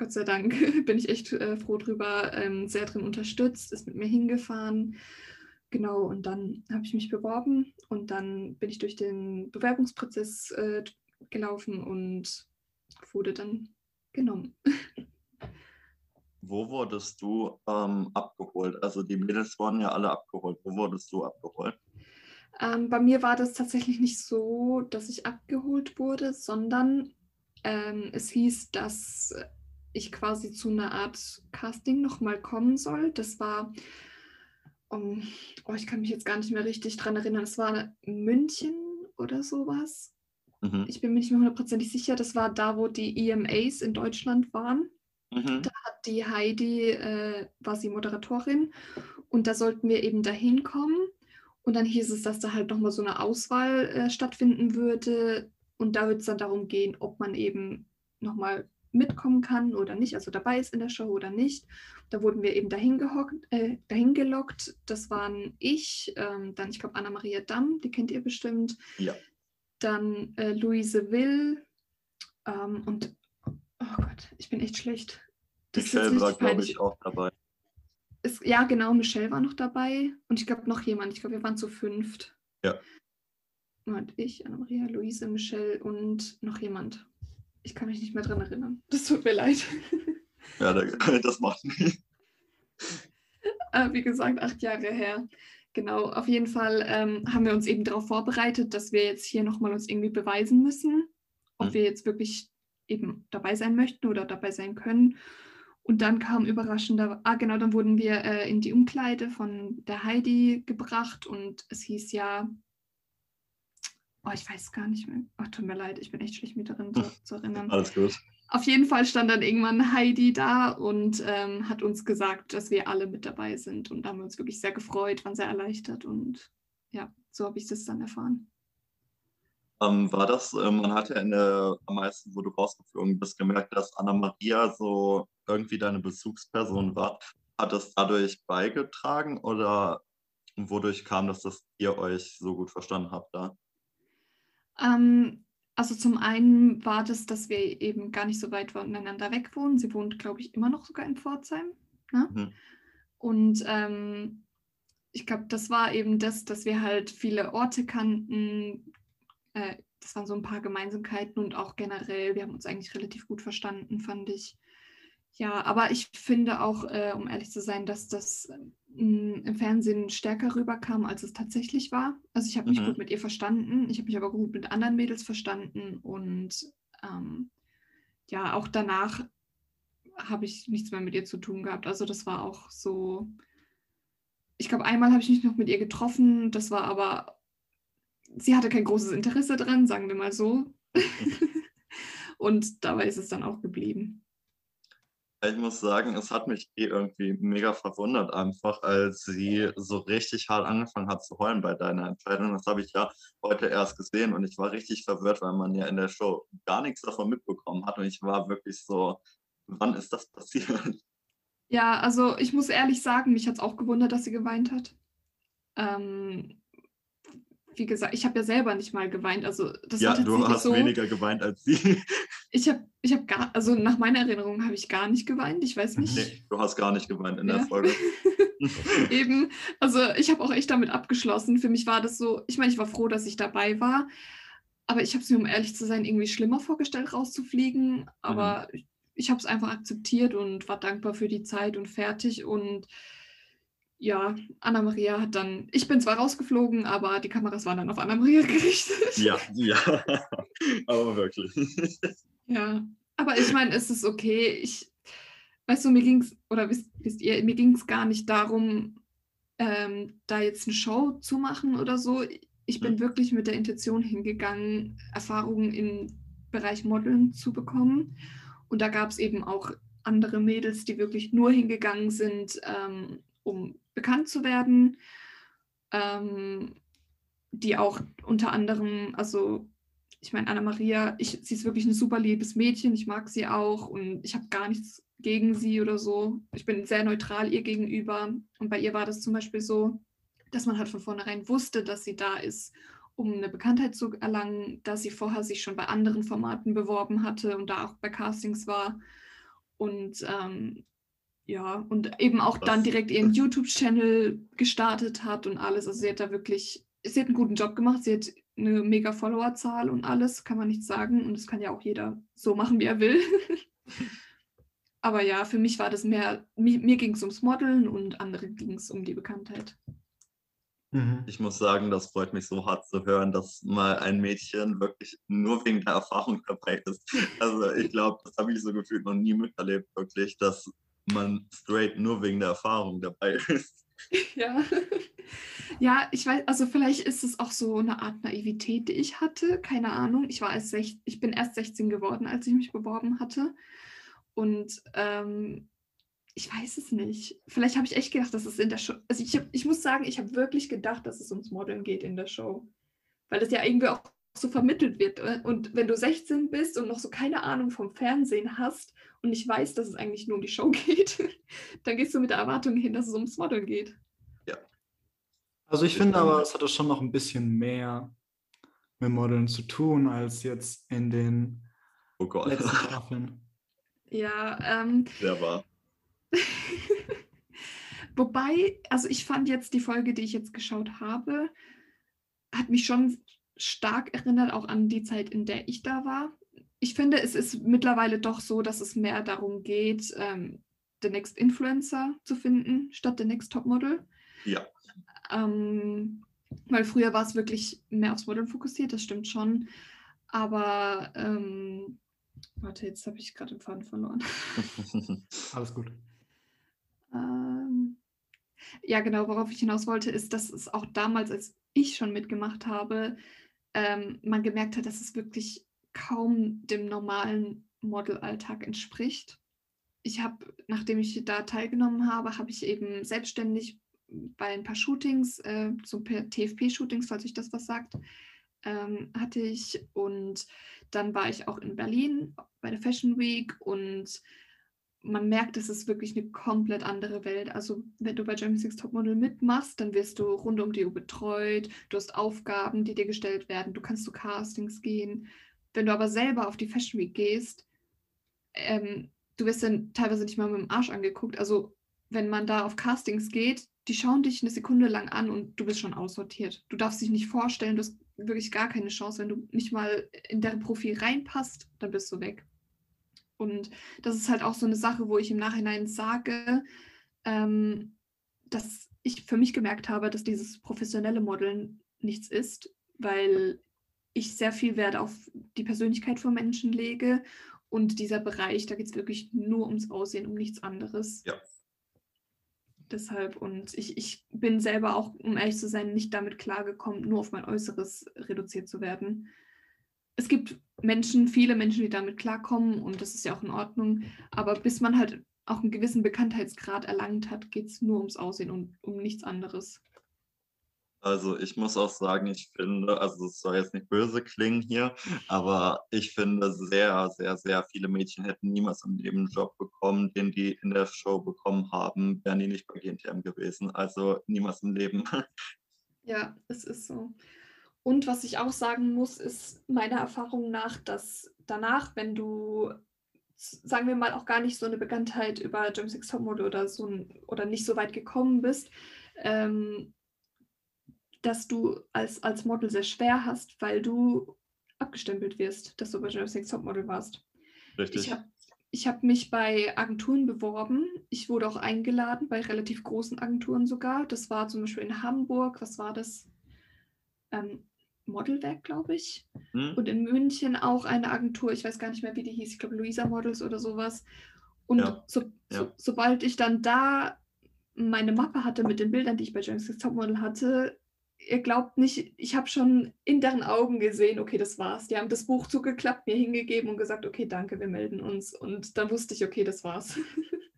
Gott sei Dank, [LAUGHS] bin ich echt äh, froh drüber, ähm, sehr drin unterstützt, ist mit mir hingefahren. Genau, und dann habe ich mich beworben und dann bin ich durch den Bewerbungsprozess äh, gelaufen und wurde dann genommen. Wo wurdest du ähm, abgeholt? Also die Mädels wurden ja alle abgeholt. Wo wurdest du abgeholt? Ähm, bei mir war das tatsächlich nicht so, dass ich abgeholt wurde, sondern ähm, es hieß, dass ich quasi zu einer Art Casting nochmal kommen soll. Das war um, oh, ich kann mich jetzt gar nicht mehr richtig dran erinnern, es war München oder sowas. Mhm. Ich bin mir nicht mehr hundertprozentig sicher. Das war da, wo die EMAs in Deutschland waren. Mhm. Da hat die Heidi, äh, war sie Moderatorin und da sollten wir eben dahin kommen. Und dann hieß es, dass da halt nochmal so eine Auswahl äh, stattfinden würde. Und da wird es dann darum gehen, ob man eben nochmal mitkommen kann oder nicht, also dabei ist in der Show oder nicht. Da wurden wir eben dahin, gehockt, äh, dahin gelockt. Das waren ich, ähm, dann ich glaube Anna-Maria Damm, die kennt ihr bestimmt. Ja. Dann äh, Luise Will ähm, und, oh Gott, ich bin echt schlecht. Das Michelle war, glaube ich, auch dabei. Ist, ja, genau, Michelle war noch dabei und ich glaube noch jemand. Ich glaube, wir waren zu fünft. Ja. Und ich, Anna-Maria, Luise, Michelle und noch jemand. Ich kann mich nicht mehr dran erinnern. Das tut mir leid. Ja, das macht nichts. Äh, wie gesagt, acht Jahre her. Genau, auf jeden Fall ähm, haben wir uns eben darauf vorbereitet, dass wir jetzt hier nochmal uns irgendwie beweisen müssen, ob mhm. wir jetzt wirklich eben dabei sein möchten oder dabei sein können. Und dann kam überraschender, ah genau, dann wurden wir äh, in die Umkleide von der Heidi gebracht und es hieß ja, Oh, ich weiß gar nicht mehr. Ach, tut mir leid, ich bin echt schlecht mit darin zu, [LAUGHS] zu erinnern. Alles gut. Auf jeden Fall stand dann irgendwann Heidi da und ähm, hat uns gesagt, dass wir alle mit dabei sind. Und da haben wir uns wirklich sehr gefreut, waren sehr erleichtert. Und ja, so habe ich das dann erfahren. Ähm, war das, äh, man hat ja in der, am meisten, wo du rausgeflogen bist, gemerkt, dass Anna-Maria so irgendwie deine Bezugsperson war. Hat das dadurch beigetragen oder wodurch kam das, dass ihr euch so gut verstanden habt da? Ähm, also zum einen war das, dass wir eben gar nicht so weit voneinander weg wohnen. Sie wohnt, glaube ich, immer noch sogar in Pforzheim. Ne? Mhm. Und ähm, ich glaube, das war eben das, dass wir halt viele Orte kannten. Äh, das waren so ein paar Gemeinsamkeiten und auch generell, wir haben uns eigentlich relativ gut verstanden, fand ich. Ja, aber ich finde auch, äh, um ehrlich zu sein, dass das im Fernsehen stärker rüberkam, als es tatsächlich war. Also ich habe mich mhm. gut mit ihr verstanden, ich habe mich aber gut mit anderen Mädels verstanden und ähm, ja, auch danach habe ich nichts mehr mit ihr zu tun gehabt. Also das war auch so, ich glaube, einmal habe ich mich noch mit ihr getroffen, das war aber, sie hatte kein großes Interesse dran, sagen wir mal so. [LAUGHS] und dabei ist es dann auch geblieben. Ich muss sagen, es hat mich eh irgendwie mega verwundert, einfach als sie so richtig hart angefangen hat zu heulen bei deiner Entscheidung. Das habe ich ja heute erst gesehen und ich war richtig verwirrt, weil man ja in der Show gar nichts davon mitbekommen hat. Und ich war wirklich so, wann ist das passiert? Ja, also ich muss ehrlich sagen, mich hat es auch gewundert, dass sie geweint hat. Ähm, wie gesagt, ich habe ja selber nicht mal geweint. Also das ja, du hast so, weniger geweint als sie. Ich habe, ich habe gar, also nach meiner Erinnerung habe ich gar nicht geweint. Ich weiß nicht. Nee, du hast gar nicht geweint in ja. der Folge. [LAUGHS] [LAUGHS] Eben, also ich habe auch echt damit abgeschlossen. Für mich war das so, ich meine, ich war froh, dass ich dabei war. aber ich habe es mir, um ehrlich zu sein, irgendwie schlimmer vorgestellt, rauszufliegen. Aber ich, ich habe es einfach akzeptiert und war dankbar für die Zeit und fertig. Und ja, Anna-Maria hat dann, ich bin zwar rausgeflogen, aber die Kameras waren dann auf Anna-Maria [LAUGHS] gerichtet. Ja, ja, aber wirklich. Ja, aber ich meine, es ist okay. Ich, weißt du, mir ging es, oder wisst, wisst ihr, mir ging es gar nicht darum, ähm, da jetzt eine Show zu machen oder so. Ich bin Mhm. wirklich mit der Intention hingegangen, Erfahrungen im Bereich Modeln zu bekommen. Und da gab es eben auch andere Mädels, die wirklich nur hingegangen sind, ähm, um bekannt zu werden. Ähm, die auch unter anderem, also ich meine, Anna-Maria, ich, sie ist wirklich ein super liebes Mädchen, ich mag sie auch und ich habe gar nichts gegen sie oder so. Ich bin sehr neutral ihr gegenüber. Und bei ihr war das zum Beispiel so, dass man halt von vornherein wusste, dass sie da ist, um eine Bekanntheit zu erlangen, da sie vorher sich schon bei anderen Formaten beworben hatte und da auch bei Castings war. Und ähm, ja, und eben auch dann Was? direkt ihren YouTube-Channel gestartet hat und alles. Also sie hat da wirklich, sie hat einen guten Job gemacht, sie hat eine mega Followerzahl und alles, kann man nicht sagen. Und das kann ja auch jeder so machen, wie er will. [LAUGHS] Aber ja, für mich war das mehr, mir, mir ging es ums Modeln und andere ging es um die Bekanntheit. Mhm. Ich muss sagen, das freut mich so hart zu hören, dass mal ein Mädchen wirklich nur wegen der Erfahrung dabei ist. Also ich glaube, das habe ich so gefühlt noch nie miterlebt, wirklich, dass man straight nur wegen der Erfahrung dabei ist. [LAUGHS] Ja. ja, ich weiß, also vielleicht ist es auch so eine Art Naivität, die ich hatte. Keine Ahnung. Ich war erst sech, ich bin erst 16 geworden, als ich mich beworben hatte. Und ähm, ich weiß es nicht. Vielleicht habe ich echt gedacht, dass es in der Show. Also ich, hab, ich muss sagen, ich habe wirklich gedacht, dass es ums Modeln geht in der Show. Weil das ja irgendwie auch so vermittelt wird. äh, Und wenn du 16 bist und noch so keine Ahnung vom Fernsehen hast und nicht weißt, dass es eigentlich nur um die Show [LAUGHS] geht, dann gehst du mit der Erwartung hin, dass es ums Modeln geht. Also ich finde aber, es hatte schon noch ein bisschen mehr mit Modeln zu tun, als jetzt in den Oh Gott, letzten [LAUGHS] Staffeln. Ja, ähm, der war. [LAUGHS] wobei, also ich fand jetzt die Folge, die ich jetzt geschaut habe, hat mich schon stark erinnert, auch an die Zeit, in der ich da war. Ich finde, es ist mittlerweile doch so, dass es mehr darum geht, ähm, The Next Influencer zu finden, statt The Next Topmodel. Ja, Ähm, weil früher war es wirklich mehr aufs Modeln fokussiert, das stimmt schon. Aber, ähm, warte, jetzt habe ich gerade den Faden verloren. [LAUGHS] Alles gut. Ähm, ja, genau, worauf ich hinaus wollte, ist, dass es auch damals, als ich schon mitgemacht habe, ähm, man gemerkt hat, dass es wirklich kaum dem normalen Modelalltag entspricht. Ich habe, nachdem ich da teilgenommen habe, habe ich eben selbstständig bei ein paar Shootings, äh, so TFP-Shootings, falls euch das was sagt, ähm, hatte ich. Und dann war ich auch in Berlin bei der Fashion Week und man merkt, es ist wirklich eine komplett andere Welt. Also wenn du bei Germany's Next Topmodel mitmachst, dann wirst du rund um die Uhr betreut, du hast Aufgaben, die dir gestellt werden, du kannst zu Castings gehen. Wenn du aber selber auf die Fashion Week gehst, ähm, du wirst dann teilweise nicht mal mit dem Arsch angeguckt. Also wenn man da auf Castings geht, die schauen dich eine Sekunde lang an und du bist schon aussortiert. Du darfst dich nicht vorstellen, du hast wirklich gar keine Chance. Wenn du nicht mal in deren Profil reinpasst, dann bist du weg. Und das ist halt auch so eine Sache, wo ich im Nachhinein sage, ähm, dass ich für mich gemerkt habe, dass dieses professionelle Modeln nichts ist, weil ich sehr viel Wert auf die Persönlichkeit von Menschen lege. Und dieser Bereich, da geht es wirklich nur ums Aussehen, um nichts anderes. Ja. Deshalb, und ich, ich bin selber auch, um ehrlich zu sein, nicht damit klargekommen, nur auf mein Äußeres reduziert zu werden. Es gibt Menschen, viele Menschen, die damit klarkommen und das ist ja auch in Ordnung. Aber bis man halt auch einen gewissen Bekanntheitsgrad erlangt hat, geht es nur ums Aussehen und um nichts anderes. Also ich muss auch sagen, ich finde, also es soll jetzt nicht böse klingen hier, aber ich finde sehr, sehr, sehr viele Mädchen hätten niemals im Leben einen Job bekommen, den die in der Show bekommen haben, wären die nicht bei GNTM gewesen. Also niemals im Leben. [LAUGHS] Ja, es ist so. Und was ich auch sagen muss, ist meiner Erfahrung nach, dass danach, wenn du, sagen wir mal, auch gar nicht so eine Bekanntheit über Six Topmodel oder so ein- oder nicht so weit gekommen bist, ähm, dass du als, als Model sehr schwer hast, weil du ab abgestempelt wirst, dass du bei Next Topmodel warst. Richtig. Ich habe ich hab mich bei Agenturen beworben. Ich wurde auch eingeladen, bei relativ großen Agenturen sogar. Das war zum Beispiel in Hamburg, was war das? Ähm, Modelwerk, glaube ich. Hm? Und in München auch eine Agentur, ich weiß gar nicht mehr, wie die hieß, ich glaube Luisa Models oder sowas. Und Ja, so, ja. So, sobald ich dann da meine Mappe hatte mit den Bildern, die ich bei James Topmodel hatte, ihr glaubt nicht, ich habe schon in deren Augen gesehen, okay, das war's. Die haben das Buch zugeklappt, mir hingegeben und gesagt, okay, danke, wir melden uns. Und dann wusste ich, okay, das war's. [LAUGHS]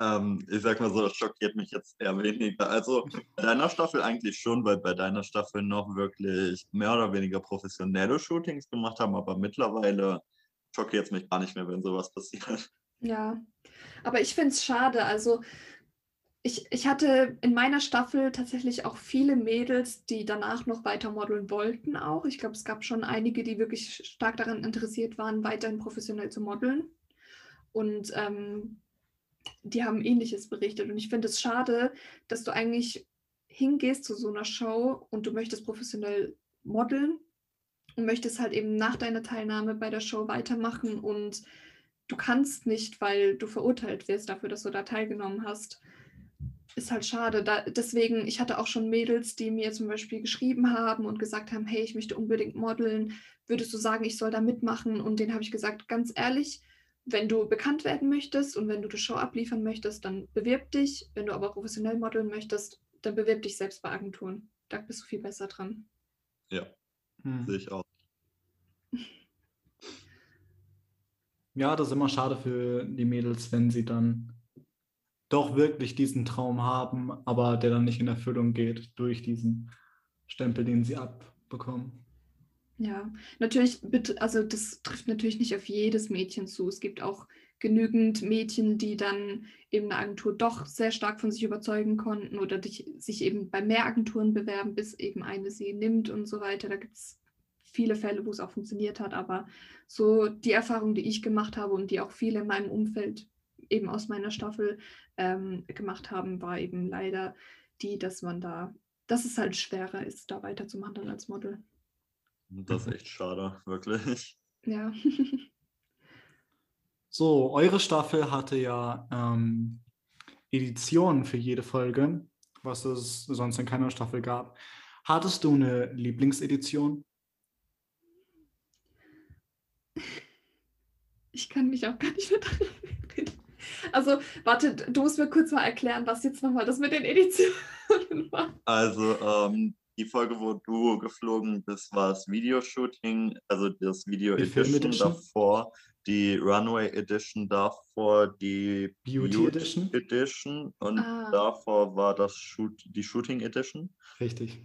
Ähm, ich sag mal so, das schockiert mich jetzt eher weniger. Also bei deiner Staffel eigentlich schon, weil bei deiner Staffel noch wirklich mehr oder weniger professionelle Shootings gemacht haben, aber mittlerweile schockiert es mich gar nicht mehr, wenn sowas passiert. Ja, aber ich finde es schade. Also ich, ich hatte in meiner Staffel tatsächlich auch viele Mädels, die danach noch weiter modeln wollten auch. Ich glaube, es gab schon einige, die wirklich stark daran interessiert waren, weiterhin professionell zu modeln. Und ähm, die haben ähnliches berichtet. Und ich finde es schade, dass du eigentlich hingehst zu so einer Show und du möchtest professionell modeln und möchtest halt eben nach deiner Teilnahme bei der Show weitermachen und du kannst nicht, weil du verurteilt wirst dafür, dass du da teilgenommen hast. Ist halt schade. Da, deswegen, ich hatte auch schon Mädels, die mir zum Beispiel geschrieben haben und gesagt haben, hey, ich möchte unbedingt modeln. Würdest du sagen, ich soll da mitmachen? Und denen habe ich gesagt, ganz ehrlich, wenn du bekannt werden möchtest und wenn du die Show abliefern möchtest, dann bewirb dich. Wenn du aber professionell modeln möchtest, dann bewirb dich selbst bei Agenturen. Da bist du viel besser dran. Ja, Hm. sehe ich auch. [LAUGHS] Ja, das ist immer schade für die Mädels, wenn sie dann doch wirklich diesen Traum haben, aber der dann nicht in Erfüllung geht durch diesen Stempel, den sie abbekommen. Ja, natürlich, also das trifft natürlich nicht auf jedes Mädchen zu. Es gibt auch genügend Mädchen, die dann eben eine Agentur doch sehr stark von sich überzeugen konnten oder sich eben bei mehr Agenturen bewerben, bis eben eine sie nimmt und so weiter. Da gibt es viele Fälle, wo es auch funktioniert hat, aber so die Erfahrung, die ich gemacht habe und die auch viele in meinem Umfeld eben aus meiner Staffel ähm, gemacht haben, war eben leider die, dass man da, dass es halt schwerer ist, da weiterzumachen dann als Model. Das ist echt schade, wirklich. Ja. [LAUGHS] So, eure Staffel hatte ja ähm, Editionen für jede Folge, was es sonst in keiner Staffel gab. Hattest du eine Lieblingsedition? Ich kann mich auch gar nicht mehr daran erinnern. Also, warte, du musst mir kurz mal erklären, was jetzt nochmal das mit den Editionen [LAUGHS] war. Also, ähm, die Folge, wo du geflogen bist, war das Videoshooting, also das Video Die Edition Edition? davor, die Runway Edition davor, die Beauty Edition? Edition und Ah. davor war das Shoot, die Shooting Edition. Richtig.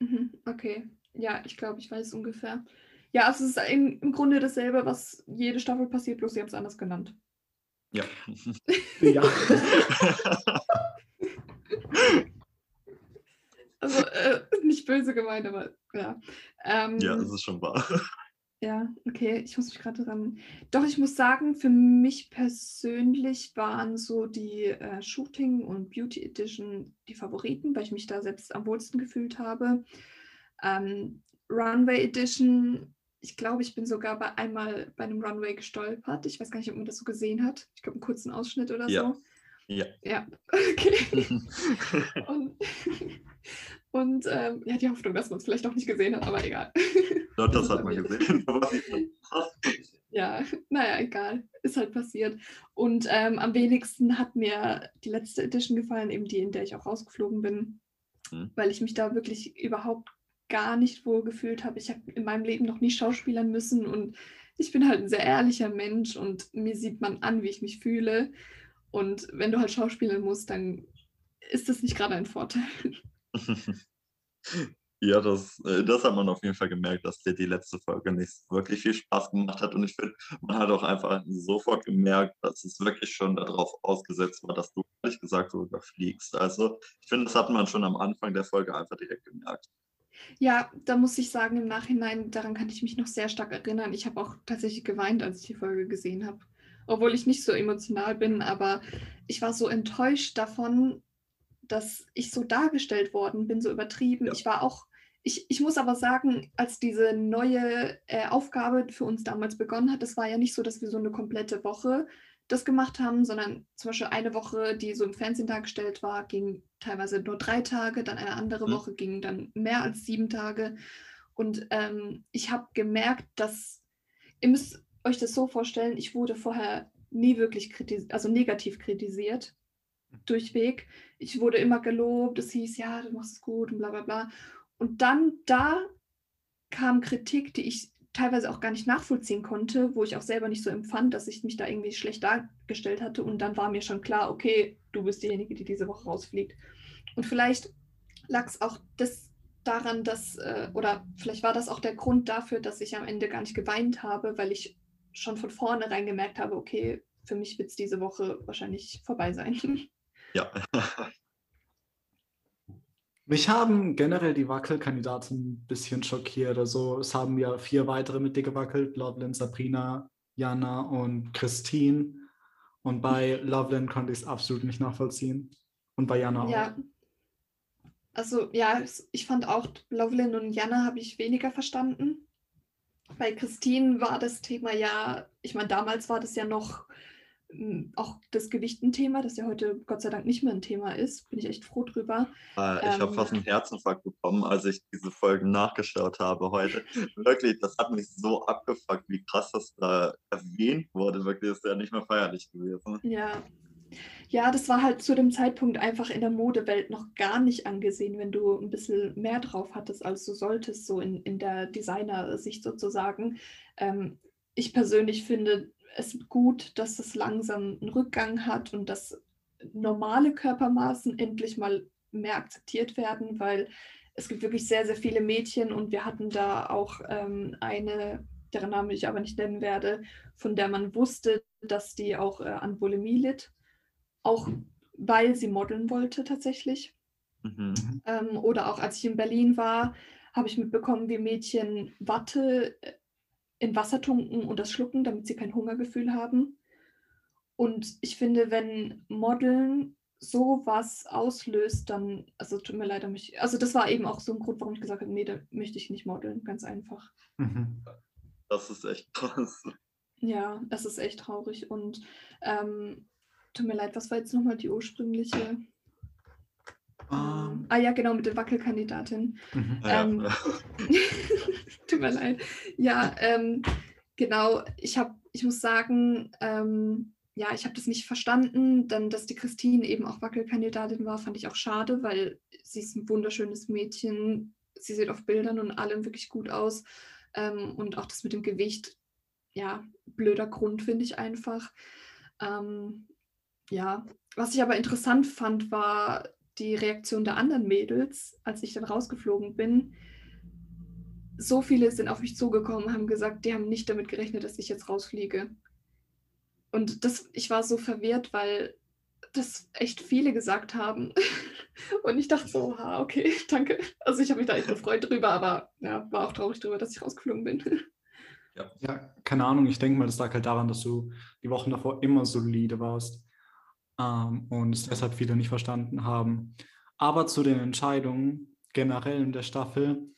Mhm, okay. Ja, ich glaube, ich weiß ungefähr. Ja, also es ist im, im Grunde dasselbe, was jede Staffel passiert, bloß sie haben es anders genannt. Ja. Ja. [LAUGHS] [LAUGHS] [LAUGHS] Also, äh, nicht böse gemeint, aber ja. Ähm, ja, es ist schon wahr. [LAUGHS] Ja, okay, ich muss mich gerade dran. Doch, ich muss sagen, für mich persönlich waren so die äh, Shooting und Beauty Edition die Favoriten, weil ich mich da selbst am wohlsten gefühlt habe. Ähm, Runway Edition, ich glaube, ich bin sogar bei einmal bei einem Runway gestolpert. Ich weiß gar nicht, ob man das so gesehen hat. Ich glaube, einen kurzen Ausschnitt oder Ja. so. Ja. Ja, [LAUGHS] okay. [LAUGHS] Und, und ähm, ja, die Hoffnung, dass man es vielleicht auch nicht gesehen hat, aber egal. Doch, das ist hat bei [LAUGHS] man gesehen. Ja, naja, egal. Ist halt passiert. Und ähm, am wenigsten hat mir die letzte Edition gefallen, eben die, in der ich auch rausgeflogen bin, Mhm. weil ich mich da wirklich überhaupt gar nicht wohl gefühlt habe. Ich habe in meinem Leben noch nie schauspielern müssen und ich bin halt ein sehr ehrlicher Mensch und mir sieht man an, wie ich mich fühle. Und wenn du halt schauspielern musst, dann ist das nicht gerade ein Vorteil. [LAUGHS] Ja, das, äh, das hat man auf jeden Fall gemerkt, dass dir die letzte Folge nicht wirklich viel Spaß gemacht hat. Und ich finde, man hat auch einfach sofort gemerkt, dass es wirklich schon darauf ausgesetzt war, dass du ehrlich gesagt so überfliegst. Also ich finde, das hat man schon am Anfang der Folge einfach direkt gemerkt. Ja, da muss ich sagen, im Nachhinein, daran kann ich mich noch sehr stark erinnern. Ich habe auch tatsächlich geweint, als ich die Folge gesehen habe. Obwohl ich nicht so emotional bin, aber ich war so enttäuscht davon, dass ich so dargestellt worden bin, so übertrieben. Ja. Ich war auch Ich, ich muss aber sagen, als diese neue äh, Aufgabe für uns damals begonnen hat, das war ja nicht so, dass wir so eine komplette Woche das gemacht haben, sondern zum Beispiel eine Woche, die so im Fernsehen dargestellt war, ging teilweise nur drei Tage, dann eine andere mhm. Woche ging dann mehr als sieben Tage. Und ähm, ich habe gemerkt, dass, ihr müsst euch das so vorstellen, ich wurde vorher nie wirklich kritisiert, also negativ kritisiert, durchweg. Ich wurde immer gelobt, es hieß, ja, du machst es gut und bla bla bla. Und dann da kam Kritik, die ich teilweise auch gar nicht nachvollziehen konnte, wo ich auch selber nicht so empfand, dass ich mich da irgendwie schlecht dargestellt hatte. Und dann war mir schon klar, okay, du bist diejenige, die diese Woche rausfliegt. Und vielleicht lag es auch das daran, dass, äh, oder vielleicht war das auch der Grund dafür, dass ich am Ende gar nicht geweint habe, weil ich schon von vornherein gemerkt habe, okay, für mich wird es diese Woche wahrscheinlich vorbei sein. Ja. [LAUGHS] Mich haben generell die Wackelkandidaten ein bisschen schockiert. Also es haben ja vier weitere mit dir gewackelt, Loveland, Sabrina, Jana und Christine. Und bei Loveland konnte ich es absolut nicht nachvollziehen. Und bei Jana ja. auch. Also ja, ich fand auch Loveland und Jana habe ich weniger verstanden. Bei Christine war das Thema ja, ich meine, damals war das ja noch auch das Gewicht ein Thema, das ja heute Gott sei Dank nicht mehr ein Thema ist. Bin ich echt froh drüber. Äh, ich ähm, habe fast einen Herzinfarkt bekommen, als ich diese Folgen nachgeschaut habe heute. [LAUGHS] Wirklich, das hat mich so abgefuckt, wie krass das da erwähnt wurde. Wirklich, ist ja nicht mehr feierlich gewesen. Ja. Ja, das war halt zu dem Zeitpunkt einfach in der Modewelt noch gar nicht angesehen, wenn du ein bisschen mehr drauf hattest, als du solltest, so in, in der Designer-Sicht sozusagen. Ähm, ich persönlich finde, es gut, dass es langsam einen Rückgang hat und dass normale Körpermaßen endlich mal mehr akzeptiert werden, weil es gibt wirklich sehr, sehr viele Mädchen und wir hatten da auch ähm, eine, deren Name ich aber nicht nennen werde, von der man wusste, dass die auch äh, an Bulimie litt, auch weil sie modeln wollte tatsächlich. Mhm. Ähm, oder auch als ich in Berlin war, habe ich mitbekommen, wie Mädchen Watte äh, in Wasser tunken und das schlucken, damit sie kein Hungergefühl haben. Und ich finde, wenn Modeln sowas auslöst, dann, also tut mir leid, mich, also das war eben auch so ein Grund, warum ich gesagt habe, nee, da möchte ich nicht modeln, ganz einfach. Mhm. Das ist echt krass. Ja, das ist echt traurig. Und ähm, tut mir leid, was war jetzt nochmal die ursprüngliche? Um. Ah ja, genau, mit der Wackelkandidatin. Mhm. Ähm, ja. [LAUGHS] tut mir leid. Ja, ähm, genau, ich habe, ich muss sagen, ähm, ja, ich habe das nicht verstanden. Dann, dass die Christine eben auch Wackelkandidatin war, fand ich auch schade, weil sie ist ein wunderschönes Mädchen. Sie sieht auf Bildern und allem wirklich gut aus. Ähm, und auch das mit dem Gewicht, ja, blöder Grund, finde ich einfach. Ähm, ja, was ich aber interessant fand, war die Reaktion der anderen Mädels, als ich dann rausgeflogen bin. So viele sind auf mich zugekommen, haben gesagt, die haben nicht damit gerechnet, dass ich jetzt rausfliege. Und das, ich war so verwirrt, weil das echt viele gesagt haben. [LAUGHS] Und ich dachte so, ha, okay, [LAUGHS] danke. Also ich habe mich da echt gefreut drüber, aber ja, war auch traurig drüber, dass ich rausgeflogen bin. [LAUGHS] Ja, ja keine Ahnung. Ich denke mal, das lag halt daran, dass du die Wochen davor immer solide warst ähm, und es deshalb viele nicht verstanden haben. Aber zu den Entscheidungen generell in der Staffel.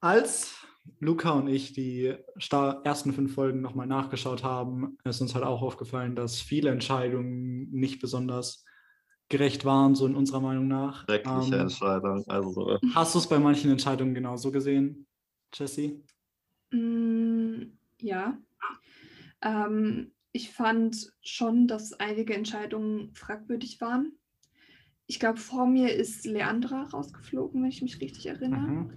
Als Luca und ich die ersten fünf Folgen nochmal nachgeschaut haben, ist uns halt auch aufgefallen, dass viele Entscheidungen nicht besonders gerecht waren, so in unserer Meinung nach. Schreckliche ähm, Entscheidung. Also. Hast du es bei manchen Entscheidungen genauso gesehen, Jessie? Mm, ja. Ähm, ich fand schon, dass einige Entscheidungen fragwürdig waren. Ich glaube, vor mir ist Leandra rausgeflogen, wenn ich mich richtig erinnere. Mhm.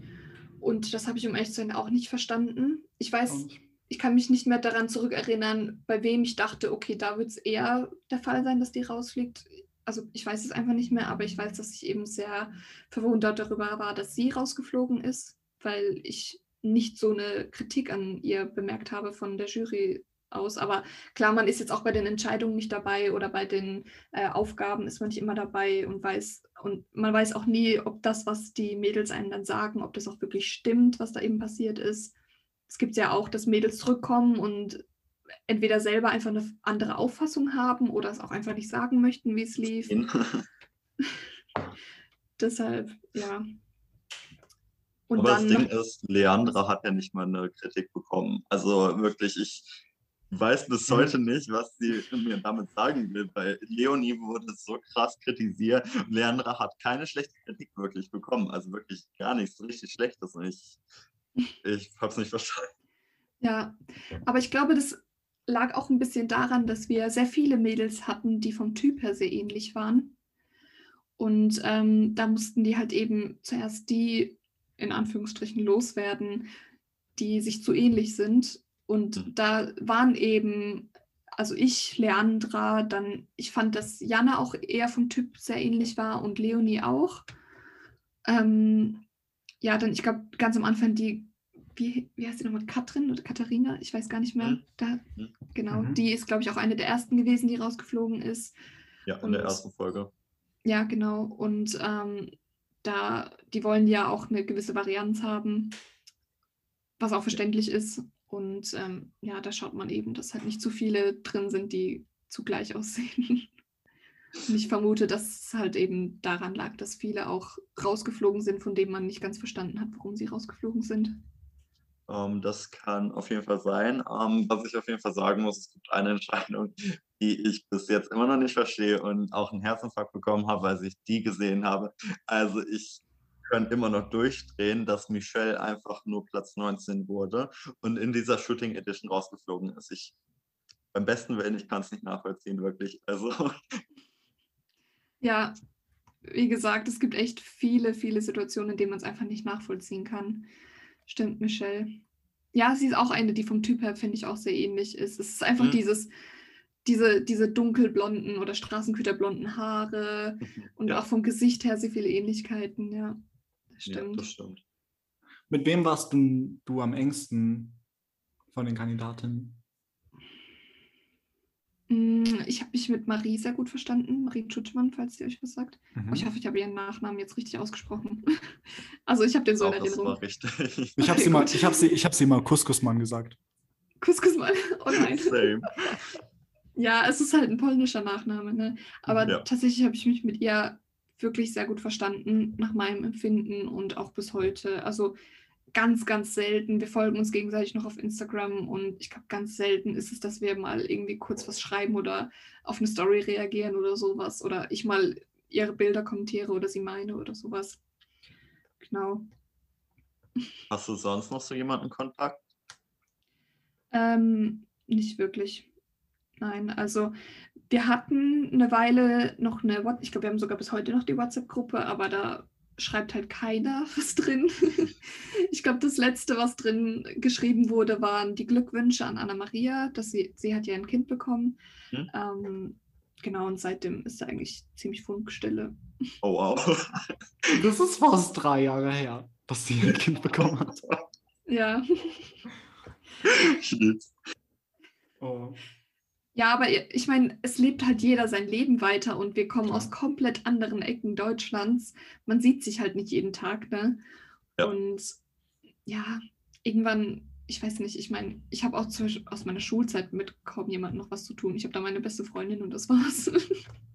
Und das habe ich um ehrlich zu sein auch nicht verstanden. Ich weiß, ich kann mich nicht mehr daran zurückerinnern, bei wem ich dachte, okay, da wird es eher der Fall sein, dass die rausfliegt. Also ich weiß es einfach nicht mehr, aber ich weiß, dass ich eben sehr verwundert darüber war, dass sie rausgeflogen ist, weil ich nicht so eine Kritik an ihr bemerkt habe von der Jury aus. Aber klar, man ist jetzt auch bei den Entscheidungen nicht dabei oder bei den äh, Aufgaben ist man nicht immer dabei und weiß, und man weiß auch nie, ob das, was die Mädels einen dann sagen, ob das auch wirklich stimmt, was da eben passiert ist. Es gibt ja auch, dass Mädels zurückkommen und entweder selber einfach eine andere Auffassung haben oder es auch einfach nicht sagen möchten, wie es lief. [LAUGHS] Deshalb, ja. Und Aber dann das Ding ist, Leandra hat ja nicht mal eine Kritik bekommen. Also wirklich, ich weiß bis Mhm. heute nicht, was sie mir damit sagen will, weil Leonie wurde so krass kritisiert und Leandra hat keine schlechte Kritik wirklich bekommen. Also wirklich gar nichts richtig Schlechtes. Und ich, ich hab's nicht verstanden. Ja, aber ich glaube, das lag auch ein bisschen daran, dass wir sehr viele Mädels hatten, die vom Typ her sehr ähnlich waren. Und ähm, da mussten die halt eben zuerst die, in Anführungsstrichen, loswerden, die sich zu ähnlich sind. Und Mhm. da waren eben, also ich, Leandra, dann, ich fand, dass Jana auch eher vom Typ sehr ähnlich war und Leonie auch. Ähm, ja, dann, ich glaube, ganz am Anfang die wie, wie heißt sie nochmal? Katrin oder Katharina? Ich weiß gar nicht mehr. Da, genau, Mhm. die ist, glaube ich, auch eine der ersten gewesen, die rausgeflogen ist. Ja, in der Und- ersten Folge. Ja, genau. Und ähm, da, die wollen ja auch eine gewisse Varianz haben, was auch verständlich ist. Und ähm, ja, da schaut man eben, dass halt nicht zu viele drin sind, die zugleich [LAUGHS] aussehen. Und ich vermute, dass es halt eben daran lag, dass viele auch rausgeflogen sind, von denen man nicht ganz verstanden hat, warum sie rausgeflogen sind. Ähm, das kann auf jeden Fall sein. Ähm, was ich auf jeden Fall sagen muss, es gibt eine Entscheidung, die ich bis jetzt immer noch nicht verstehe und auch einen Herzinfarkt bekommen habe, als ich die gesehen habe. Also ich könnte immer noch durchdrehen, dass Michelle einfach nur Platz 19 wurde und in dieser Shooting Edition rausgeflogen ist. Ich beim besten Willen, ich kann es nicht nachvollziehen, wirklich. Also [LAUGHS] Ja, wie gesagt, es gibt echt viele, viele Situationen, in denen man es einfach nicht nachvollziehen kann. Stimmt, Michelle. Ja, sie ist auch eine, die vom Typ her, finde ich, auch sehr ähnlich ist. Es ist einfach Mhm. dieses, diese, diese dunkelblonden oder straßenköterblonden Haare [LAUGHS] und ja, auch vom Gesicht her sehr viele Ähnlichkeiten, ja. Das ja, stimmt. das stimmt. Mit wem warst denn du am engsten von den Kandidatinnen? Mm, Ich habe mich mit Marie sehr gut verstanden, Marie Tschutschmann, falls sie euch was sagt. Mhm. Ich hoffe, ich habe ihren Nachnamen jetzt richtig ausgesprochen. [LAUGHS] Also ich habe den so in Auch das Erinnerung. war richtig. [LAUGHS] Ich habe Okay, sie, mal- ich hab sie, ich hab sie mal Couscous-Mann gesagt. Mal. Oh nein. Same. [LAUGHS] Ja, es ist halt ein polnischer Nachname, ne? Aber Ja. tatsächlich habe ich mich mit ihr wirklich sehr gut verstanden, nach meinem Empfinden und auch bis heute. Also ganz, ganz selten. Wir folgen uns gegenseitig noch auf Instagram und ich glaube, ganz selten ist es, dass wir mal irgendwie kurz was schreiben oder auf eine Story reagieren oder sowas. Oder ich mal ihre Bilder kommentiere oder sie meine oder sowas. Genau. Hast du sonst noch so jemanden Kontakt? Ähm, nicht wirklich. Nein, also wir hatten eine Weile noch eine WhatsApp, ich glaube, wir haben sogar bis heute noch die WhatsApp-Gruppe, aber da schreibt halt keiner [LAUGHS] was drin. ich glaube, das letzte, was drin geschrieben wurde, waren die Glückwünsche an Anna-Maria, dass sie, sie hat ja ein Kind bekommen. Hm. Ähm, genau, und seitdem ist da eigentlich ziemlich Funkstille. Oh wow. [LAUGHS] Das ist fast drei Jahre her, dass sie ein Kind bekommen hat. Ja. [LAUGHS] Shit. Oh. Ja, aber ich meine, es lebt halt jeder sein Leben weiter und wir kommen Klar. aus komplett anderen Ecken Deutschlands. Man sieht sich halt nicht jeden Tag, ne? Ja. Und ja, irgendwann, ich weiß nicht, ich meine, ich habe auch zum Beispiel aus meiner Schulzeit mit kaum jemandem noch was zu tun. Ich habe da meine beste Freundin und das war's.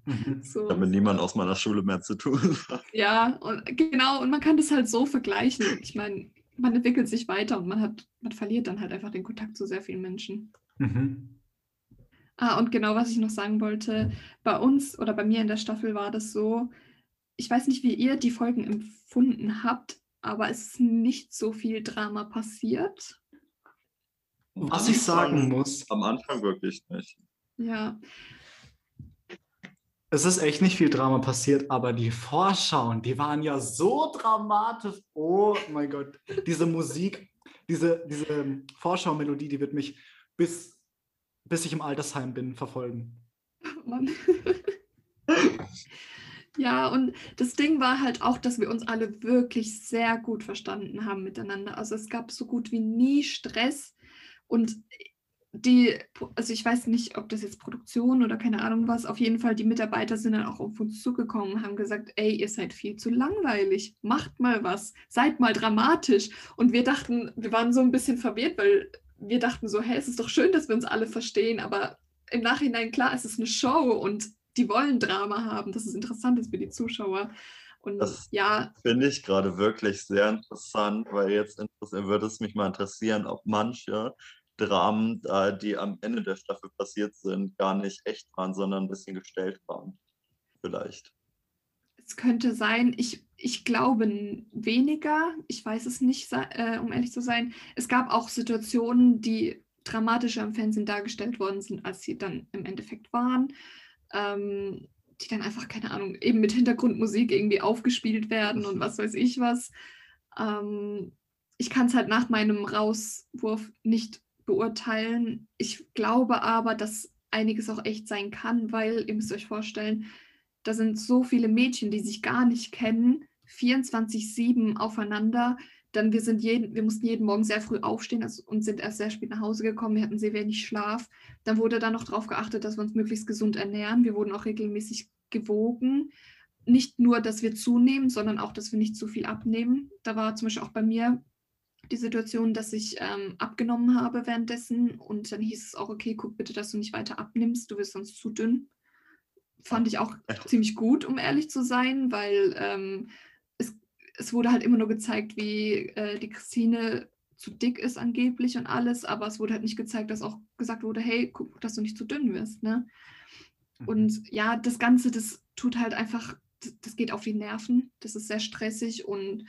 Mhm. [LAUGHS] so. Damit niemand aus meiner Schule mehr zu tun hat. Ja, und genau, und man kann das halt so vergleichen. Ich meine, man entwickelt sich weiter und man hat, man verliert dann halt einfach den Kontakt zu sehr vielen Menschen. Mhm. Ah, und genau, was ich noch sagen wollte, bei uns oder bei mir in der Staffel war das so, ich weiß nicht, wie ihr die Folgen empfunden habt, aber es ist nicht so viel Drama passiert. Was ich sagen muss, Am Anfang wirklich nicht. Ja, es ist echt nicht viel Drama passiert, aber die Vorschauen, die waren ja so dramatisch. Oh mein Gott, diese Musik, diese, diese Vorschau-Melodie, die wird mich bis, bis ich im Altersheim bin verfolgen. Mann. [LAUGHS] Ja, und das Ding war halt auch, dass wir uns alle wirklich sehr gut verstanden haben miteinander. Also es gab so gut wie nie Stress und die, also ich weiß nicht, ob das jetzt Produktion oder keine Ahnung was, auf jeden Fall die Mitarbeiter sind dann auch auf uns zugekommen und haben gesagt, ey, ihr seid viel zu langweilig, macht mal was, seid mal dramatisch. Und wir dachten, wir waren so ein bisschen verwirrt, weil wir dachten so, hey, es ist doch schön, dass wir uns alle verstehen, aber im Nachhinein, klar, es ist eine Show und die wollen Drama haben. Das ist interessant ist für die Zuschauer. Und Das ja, Finde ich gerade wirklich sehr interessant, weil jetzt würde es mich mal interessieren, ob manche Dramen, äh, die am Ende der Staffel passiert sind, gar nicht echt waren, sondern ein bisschen gestellt waren. Vielleicht. Es könnte sein, ich, ich glaube weniger, ich weiß es nicht, äh, um ehrlich zu sein. Es gab auch Situationen, die dramatischer im Fernsehen dargestellt worden sind, als sie dann im Endeffekt waren. Ähm, die dann einfach, keine Ahnung, eben mit Hintergrundmusik irgendwie aufgespielt werden und was weiß ich was. Ähm, ich kann es halt nach meinem Rauswurf nicht beurteilen. Ich glaube aber, dass einiges auch echt sein kann, weil ihr müsst euch vorstellen, da sind so viele Mädchen, die sich gar nicht kennen, 24-7 aufeinander. Dann wir sind jeden, wir mussten jeden Morgen sehr früh aufstehen also, und sind erst sehr spät nach Hause gekommen. Wir hatten sehr wenig Schlaf. Dann wurde da noch darauf geachtet, dass wir uns möglichst gesund ernähren. Wir wurden auch regelmäßig gewogen. Nicht nur, dass wir zunehmen, sondern auch, dass wir nicht zu viel abnehmen. Da war zum Beispiel auch bei mir die Situation, dass ich ähm, abgenommen habe währenddessen und dann hieß es auch, okay, guck bitte, dass du nicht weiter abnimmst, du wirst sonst zu dünn. Fand ich auch ziemlich gut, um ehrlich zu sein, weil ähm, es, es wurde halt immer nur gezeigt, wie äh, die Christine zu dick ist angeblich und alles, aber es wurde halt nicht gezeigt, dass auch gesagt wurde, hey, guck, dass du nicht zu dünn wirst, ne? Mhm. Und ja, das Ganze, das tut halt einfach, das, das geht auf die Nerven, das ist sehr stressig und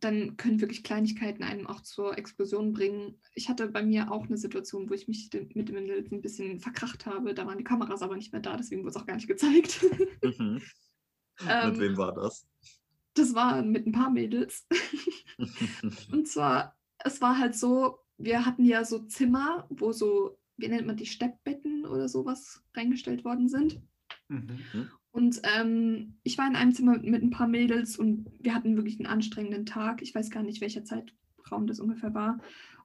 dann können wirklich Kleinigkeiten einem auch zur Explosion bringen. Ich hatte bei mir auch eine Situation, wo ich mich mit dem Mädels ein bisschen verkracht habe. Da waren die Kameras aber nicht mehr da, deswegen wurde es auch gar nicht gezeigt. Mhm. [LAUGHS] Ähm, Mit wem war das? das war mit ein paar Mädels. [LAUGHS] Und zwar, es war halt so, wir hatten ja so Zimmer, wo so, wie nennt man die, Steppbetten oder sowas reingestellt worden sind. Mhm. Und ähm, ich war in einem Zimmer mit ein paar Mädels und wir hatten wirklich einen anstrengenden Tag. Ich weiß gar nicht, welcher Zeitraum das ungefähr war.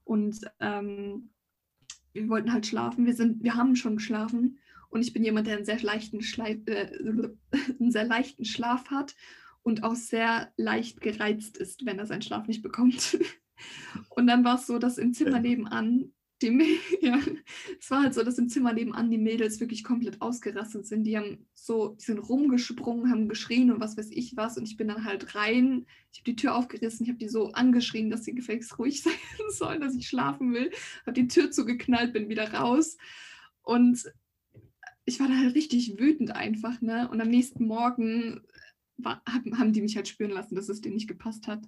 Und ähm, wir wollten halt schlafen. Wir, sind, wir haben schon geschlafen. Und ich bin jemand, der einen sehr leichten, äh, [LAUGHS] einen sehr leichten Schlaf hat und auch sehr leicht gereizt ist, wenn er seinen Schlaf nicht bekommt. [LAUGHS] Und dann war es so, dass im Zimmer nebenan die, [LAUGHS] ja, es war halt so, dass im Zimmer nebenan die Mädels wirklich komplett ausgerastet sind. Die haben so, die sind rumgesprungen, haben geschrien und was weiß ich was. Und ich bin dann halt rein. Ich habe die Tür aufgerissen, ich habe die so angeschrien, dass sie gefälligst ruhig [LAUGHS] sein sollen, dass ich schlafen will. Habe die Tür zugeknallt, bin wieder raus. Und ich war da halt richtig wütend einfach, ne? Und am nächsten Morgen war, haben, haben die mich halt spüren lassen, dass es denen nicht gepasst hat.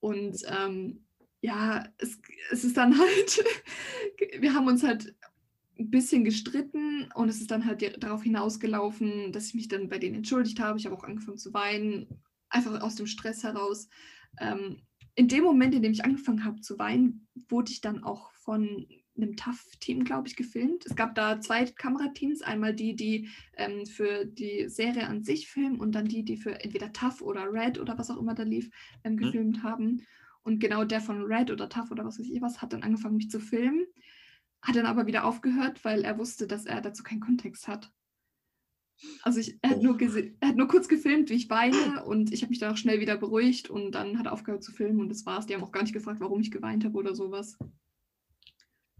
Und ähm, ja, es, es ist dann halt, [LAUGHS] wir haben uns halt ein bisschen gestritten und es ist dann halt darauf hinausgelaufen, dass ich mich dann bei denen entschuldigt habe. Ich habe auch angefangen zu weinen, einfach aus dem Stress heraus. Ähm, in dem Moment, in dem ich angefangen habe zu weinen, wurde ich dann auch von einem TAF-Team, glaube ich, gefilmt. Es gab da zwei Kamerateams, einmal die, die ähm, für die Serie an sich filmen und dann die, die für entweder TAF oder Red oder was auch immer da lief, ähm, gefilmt haben. Und genau der von Red oder TAF oder was weiß ich was hat dann angefangen, mich zu filmen, hat dann aber wieder aufgehört, weil er wusste, dass er dazu keinen Kontext hat. Also ich, er, hat Oh. nur er hat nur kurz gefilmt, wie ich weine und ich habe mich dann auch schnell wieder beruhigt und dann hat er aufgehört zu filmen und das war's. Die haben auch gar nicht gefragt, warum ich geweint habe oder sowas.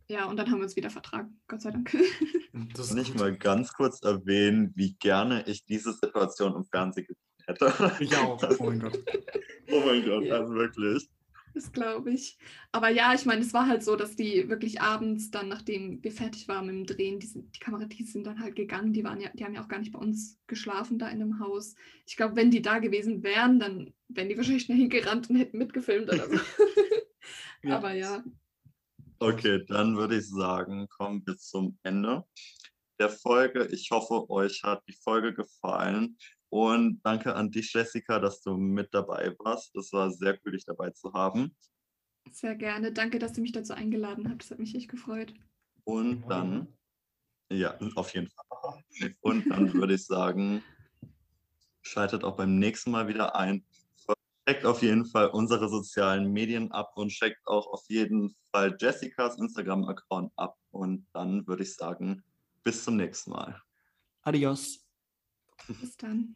Ja, und dann haben wir uns wieder vertragen, Gott sei Dank. [LAUGHS] Das gut. mal ganz kurz erwähnen, wie gerne ich diese Situation im Fernsehen gesehen hätte. Ich auch. Oh mein Gott. [LAUGHS] Oh mein Gott, also wirklich. Das glaube ich. Aber ja, ich meine, es war halt so, dass die wirklich abends dann, nachdem wir fertig waren mit dem Drehen, die, sind, die Kamerateams sind dann halt gegangen. Die waren ja, die haben ja auch gar nicht bei uns geschlafen da in einem Haus. Ich glaube, wenn die da gewesen wären, dann wären die wahrscheinlich schnell hingerannt und hätten mitgefilmt oder so. [LAUGHS] Ja. Aber ja, Okay, dann würde ich sagen, kommen wir zum Ende der Folge. Ich hoffe, euch hat die Folge gefallen. Und danke an dich, Jessica, dass du mit dabei warst. Es war sehr cool, dich dabei zu haben. sehr gerne. Danke, dass ihr mich dazu eingeladen habt. Das hat mich echt gefreut. Und dann, ja, auf jeden Fall. Und dann [LAUGHS] würde ich sagen, schaltet auch beim nächsten Mal wieder ein. Checkt auf jeden Fall unsere sozialen Medien ab und checkt auch auf jeden Fall Jessicas Instagram-Account ab. Und dann würde ich sagen, bis zum nächsten Mal. Adios. Bis dann.